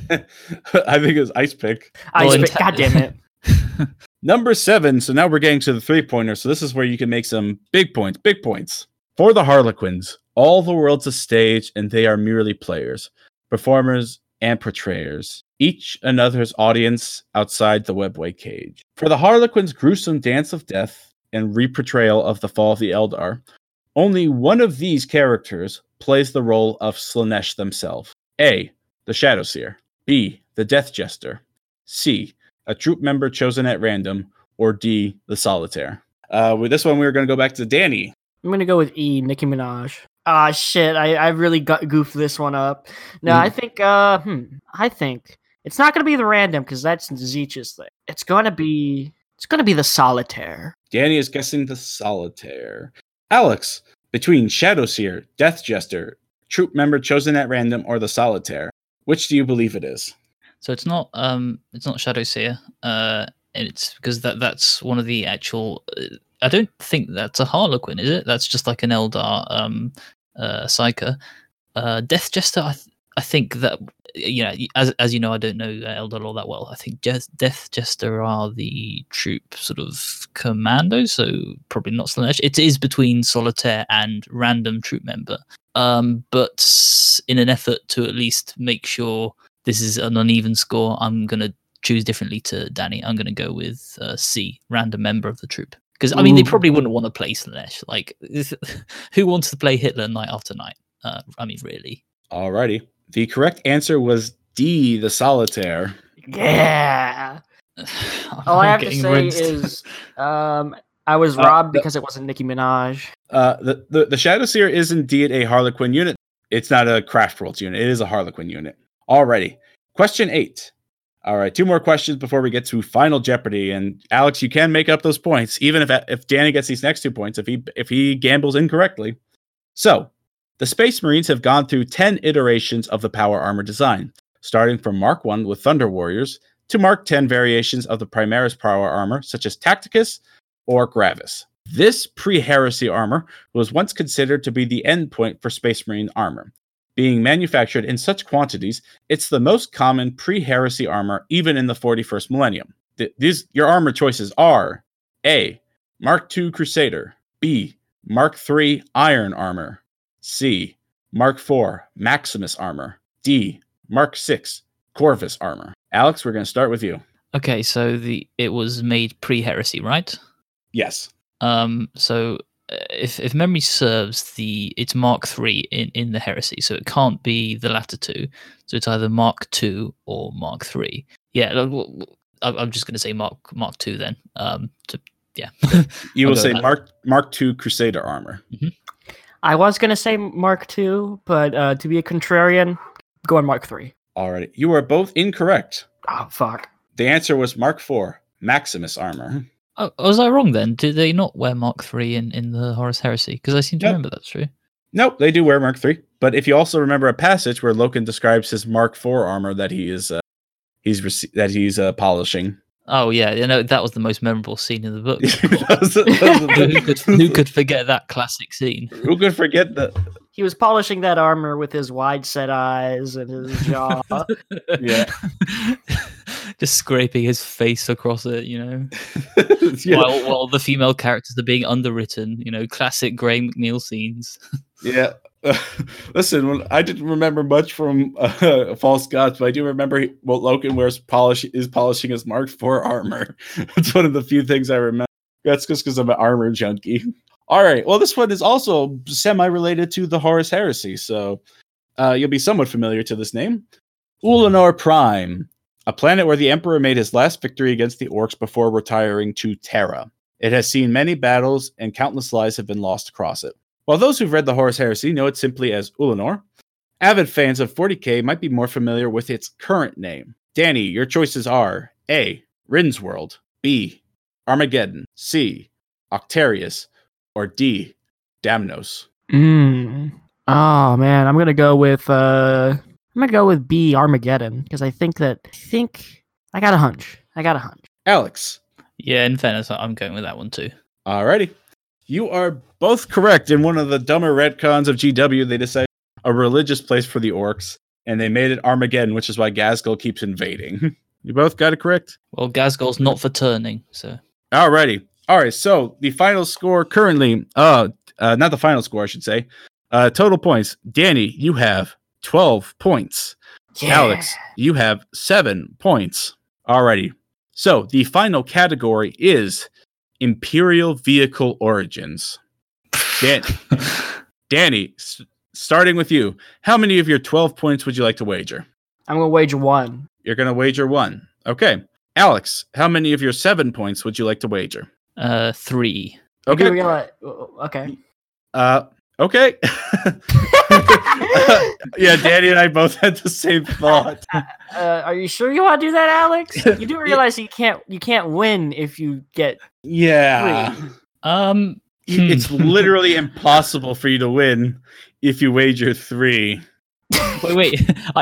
I think it was Ice Pick. Ice Well, in sp- ta- God damn it. Number seven. So now we're getting to the three pointer. So this is where you can make some big points. Big points. For the Harlequins, all the world's a stage and they are merely players, performers, and portrayers, each another's audience outside the webway cage. For the Harlequins' gruesome dance of death and reportrayal of the fall of the Eldar, only one of these characters plays the role of Slaanesh themselves. A. The Shadow Seer. B. The Death Jester. C. A troop member chosen at random. Or D. The Solitaire. Uh, with this one, we're going to go back to Danny. I'm going to go with E, Nicki Minaj. Ah, shit. I, I really got goofed this one up. No, I think, uh, hmm, I think it's not going to be the random because that's Zeech's thing. It's going to be, it's going to be the Solitaire. Danny is guessing the Solitaire. Alex, between Shadow Seer, Death Jester, troop member chosen at random, or the Solitaire, which do you believe it is? So it's not um it's not Shadow Seer. Uh, it's because that that's one of the actual. Uh, I don't think that's a Harlequin, is it? That's just like an Eldar um uh psyker. Uh, Death Jester. I, th- I think that you know as as you know I don't know uh, Eldar all that well. I think Jes- Death Jester are the troop sort of commando, so probably not Slaanesh. It is between Solitaire and random troop member. Um, but in an effort to at least make sure this is an uneven score, I'm gonna choose differently to Danny. I'm gonna go with uh, C, random member of the troop. Because I mean, they probably wouldn't want to play Slaanesh. Like, who wants to play Hitler night after night? Uh, I mean, really. Alrighty. The correct answer was D, the Solitaire. Yeah. All I have to say rinsed. is, um, I was Uh, robbed the- because it wasn't Nicki Minaj. Uh, the, the, the Shadow Seer is indeed a Harlequin unit. It's not a Craft Worlds unit, it is a Harlequin unit. Alrighty. Question eight. All right, two more questions before we get to Final Jeopardy. And Alex, you can make up those points, even if if Danny gets these next two points, if he if he gambles incorrectly. So, the Space Marines have gone through ten iterations of the power armor design, starting from Mark One with Thunder Warriors to Mark Ten variations of the Primaris power armor, such as Tacticus or Gravis. This pre-heresy armor was once considered to be the endpoint for Space Marine armor being manufactured in such quantities, it's the most common pre-heresy armor even in the 41st millennium. Th- these your armor choices are A. Mark II Crusader, B. Mark III Iron Armor, C. Mark IV Maximus Armor, D. Mark VI Corvus Armor. Alex, we're going to start with you. Okay, so the it was made pre-heresy, right? Yes. Um, so uh, if if memory serves, the it's Mark three in in the heresy, so it can't be the latter two. So it's either Mark two or Mark three. Yeah, look, w- w- I'm just going to say Mark Mark two then. Um, to yeah, You I'll say that. Mark Mark two Crusader armor. I was gonna say Mark II, but uh, to be a contrarian, go on Mark III. All right, You are both incorrect. Oh fuck. The answer was Mark IV Maximus armor. oh, was I wrong then? Did they not wear Mark three in in the Horus Heresy? Because I seem to Yep. remember that's true. Nope, they do wear Mark III. But if you also remember a passage where Loken describes his Mark IV armor that he is uh, he's rece- that he's uh, polishing. Oh yeah, you know that was the most memorable scene in the book. Those- those who, could, who could forget that classic scene? Who could forget that? He was polishing that armor with his wide set eyes and his jaw. Yeah. Just scraping his face across it, you know. yeah. While while the female characters are being underwritten, you know, classic Graham McNeill scenes. yeah. listen, I didn't remember much from uh, False Gods, but I do remember he, well, wears polish is polishing his Mark IV armor. That's one of the few things I remember. That's just because I'm an armor junkie. All right. Well, this one is also semi-related to the Horus Heresy, so uh, you'll be somewhat familiar to this name. Ulanor Prime, a planet where the Emperor made his last victory against the Orks before retiring to Terra. It has seen many battles, and countless lives have been lost across it. While those who've read the Horus Heresy know it simply as Ulanor, avid fans of 40k might be more familiar with its current name. Danny, your choices are A. Rynn's World, B. Armageddon, C. Octarius, or D. Damnos. Mm. Oh man, I'm gonna go with uh I'm gonna go with B Armageddon because I think that I think I got a hunch. I got a hunch. Alex, Yeah, in fairness, I- I'm going with that one too. Alrighty. You are both correct. In one of the dumber retcons of GW, they decided a religious place for the Orks, and they made it Armageddon, which is why Ghazghkull keeps invading. you both got it correct? Well, Ghazghkull's not for turning, so Alrighty. Alright, so the final score currently, uh, uh not the final score, I should say. Uh total points. Danny, you have 12 points. Alex, you have seven points. Alrighty. So the final category is Imperial Vehicle Origins. Dan- Danny, s- starting with you, how many of your 12 points would you like to wager? I'm gonna wager one. You're going to wager one. Okay. Alex, how many of your seven points would you like to wager? uh, three. Okay. Okay. We're gonna, okay. Uh, okay. yeah, Danny and I both had the same thought. Uh, are you sure you want to do that, Alex? You do realize you can't you can't win if you get Yeah. Um, It's hmm. literally impossible for you to win if you wager three. wait, wait.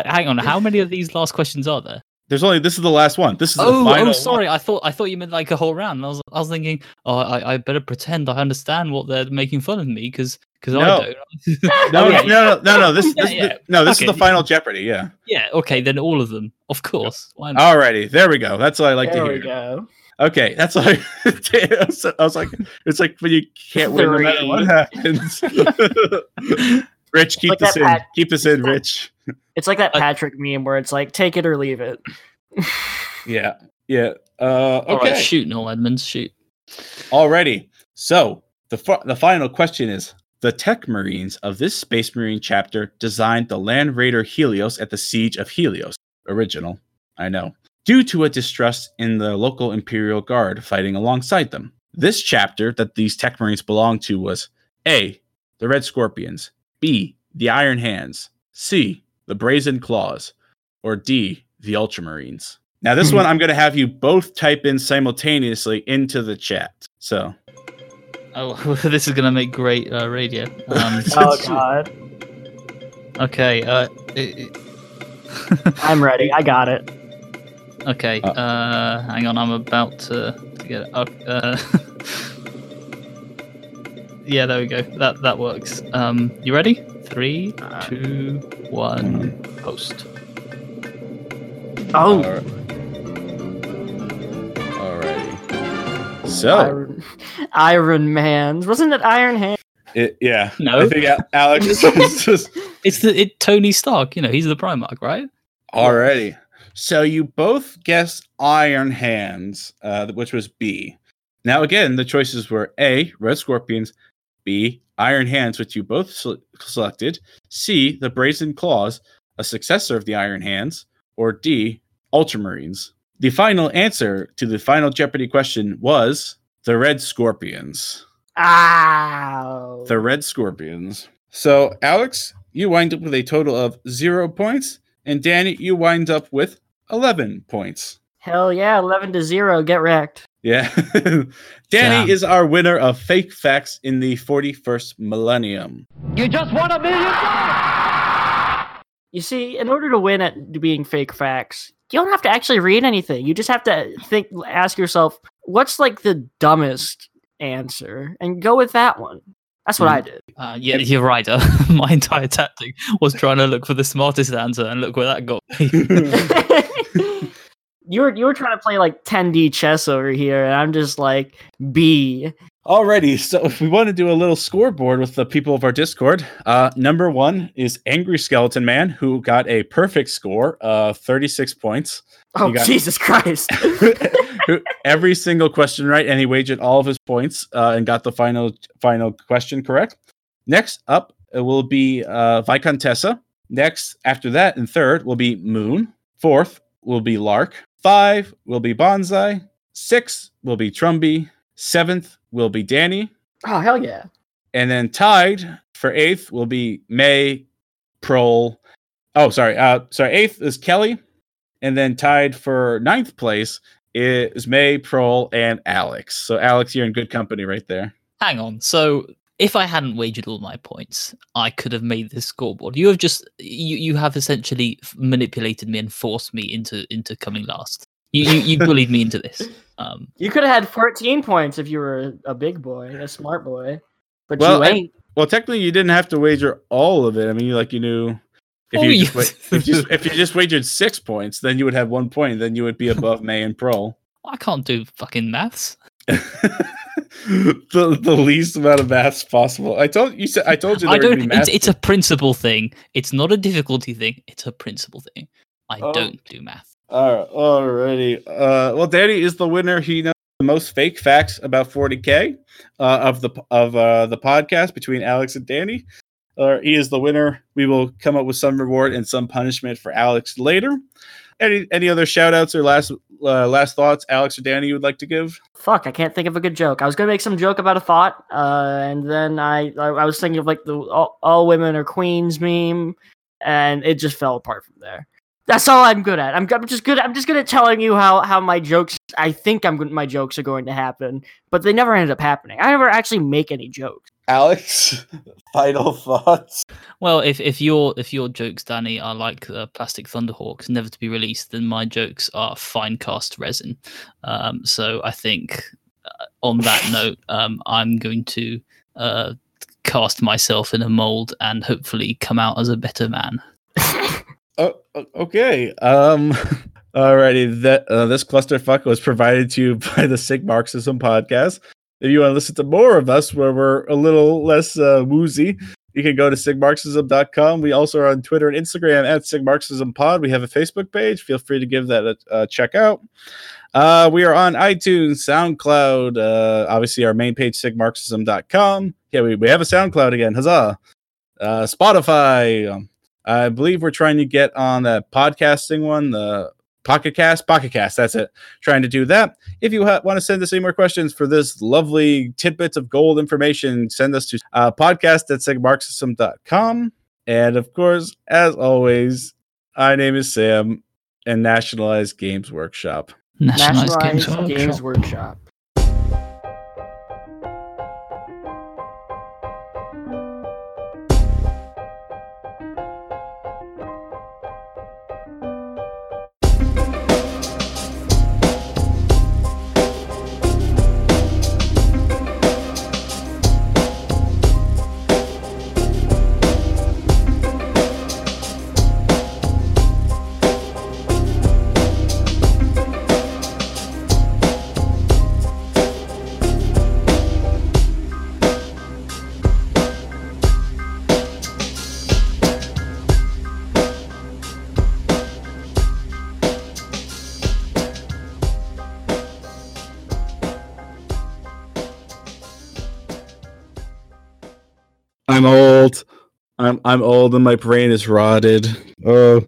Hang on. How many of these last questions are there? There's only this is the last one. This is Oh, the final oh, sorry. one. I thought I thought you meant like a whole round. I was I was thinking, oh, I, I better pretend I understand what they're making fun of me because because No. I don't. No, Okay. no, no, no, no. This, Yeah, this yeah. no, this is the final Jeopardy. Yeah. Yeah. Okay. Then all of them, of course. Why not? Alrighty, there we go. That's what I like there to we go. Okay, that's like I was like, it's like when you can't win no matter what happens. Rich, keep Like this in. Pat- keep this in, Rich. It's like that Uh, Patrick meme where it's like take it or leave it. Yeah, yeah. Uh, All right. okay. Shoot, Noel Edmonds. Shoot. Alrighty. So the fu- the final question is: the Tech Marines of this Space Marine chapter designed the Land Raider Helios at the Siege of Helios. Original, I know. Due to a distrust in the local Imperial Guard fighting alongside them. This chapter that these Tech Marines belonged to was A. The Red Scorpions, B. The Iron Hands, C. The Brazen Claws, or D. The Ultramarines. Now, this Mhm. one I'm going to have you both type in simultaneously into the chat. So, Oh, this is gonna make great uh, radio. Um, Oh god. okay. Uh, i- I'm ready. I got it. okay. Uh. Uh, hang on. I'm about to, to get it. up. Uh, yeah, there we go. That that works. Um, you ready? Three, two, one. Post. Oh, So, Iron, Iron Man. Wasn't it Iron Hand? it, yeah. No. I think Alex is just It's the it Tony Stark. You know, he's the Primarch, right? Alrighty. So you both guessed Iron Hands, uh, which was B. Now again, the choices were A, Red Scorpions, B, Iron Hands, which you both sele- selected, C, the Brazen Claws, a successor of the Iron Hands, or D, Ultramarines. The final answer to the final Jeopardy question was the Red Scorpions. Ow. The Red Scorpions. So, Alex, you wind up with a total of zero points, and Danny, you wind up with 11 points. Hell yeah, 11 to 0. Get wrecked. Yeah. Danny Damn. is our winner of Fake Facts in the 41st Millennium. You see, in order to win at being fake facts, you don't have to actually read anything. You just have to think, ask yourself, what's like the dumbest answer, and go with that one. That's what I did. Uh, yeah, you're right. Uh, my entire tactic was trying to look for the smartest answer, and look where that got me. you were you were trying to play like 10D chess over here, and I'm just like B. Alrighty, so if we want to do a little scoreboard with the people of our Discord, uh, number one is Angry Skeleton Man, who got a perfect score, uh, 36 points. Oh got- Jesus Christ! Every single question right, and he wagered all of his points uh, and got the final final question correct. Next up it will be uh, Viscountessa. Next, after that, and third will be Moon. Fourth will be Lark. Five will be Bonsai. Six will be Trumby. Seventh will be Danny. oh hell yeah! And then tied for eighth will be May, Prol. Oh, sorry. Uh, sorry. Eighth is Kelly, and then tied for ninth place is May, Prol, and Alex. So Alex, you're in good company right there. Hang on. So if I hadn't wagered all my points, I could have made this scoreboard. You have just you you have essentially manipulated me and forced me into into coming last. You you, you bullied me into this. Um, You could have had 14 points if you were a big boy, a smart boy, but Well, you I- ain't. Well, technically, you didn't have to wager all of it. I mean, you like you knew. If Oh, you, yeah. just, wa- if, you, if you just wagered six points, then you would have one point. Then you would be above May and Pro. I can't do fucking maths. the the least amount of maths possible. I told you said I told you there I don't. be It's, it's a principle thing. It's not a difficulty thing. It's a principle thing. I Oh. don't do math. All right, alrighty. Uh, well, Danny is the winner. He knows the most fake facts about 40k uh, of the of uh, the podcast between Alex and Danny. Uh, he is the winner. We will come up with some reward and some punishment for Alex later. Any any other shout outs or last uh, last thoughts, Alex or Danny, you would like to give? Fuck, I can't think of a good joke. I was gonna make some joke about a thought, uh, and then I, I I was thinking of like the all, all women are queens meme, and it just fell apart from there. That's all I'm good at. I'm, I'm just good. I'm just good at telling you how how my jokes. I think I'm. My jokes are going to happen, but they never ended up happening. I never actually make any jokes. Alex, final thoughts. Well, if if your if your jokes, Danny, are like uh, plastic thunderhawks, never to be released, then my jokes are Finecast resin. Um, so I think uh, on that note, um, I'm going to uh, cast myself in a mold and hopefully come out as a better man. Oh, okay. Um, alrighty. That uh, this clusterfuck was provided to you by the Sigmarxism podcast. If you want to listen to more of us, where we're a little less uh, woozy, you can go to sigmarxism.com. We also are on Twitter and Instagram at sigmarxismpod. We have a Facebook page. Feel free to give that a, a check out. Uh, we are on iTunes, SoundCloud. Uh, obviously, our main page, sigmarxism.com. Yeah, we, we have a SoundCloud again. Huzzah! Uh, Spotify. Um, I believe we're trying to get on the podcasting one, the Pocket Cast, Pocket Cast. That's it. Trying to do that. If you ha- want to send us any more questions for this lovely tidbits of gold information, send us to uh, podcast at sigmarxism.com. And of course, as always, my name is Sam, and nationalized Games Workshop. Nationalized, Nationalized Games, Games Workshop. Workshop. I'm I'm old and my brain is rotted. Oh,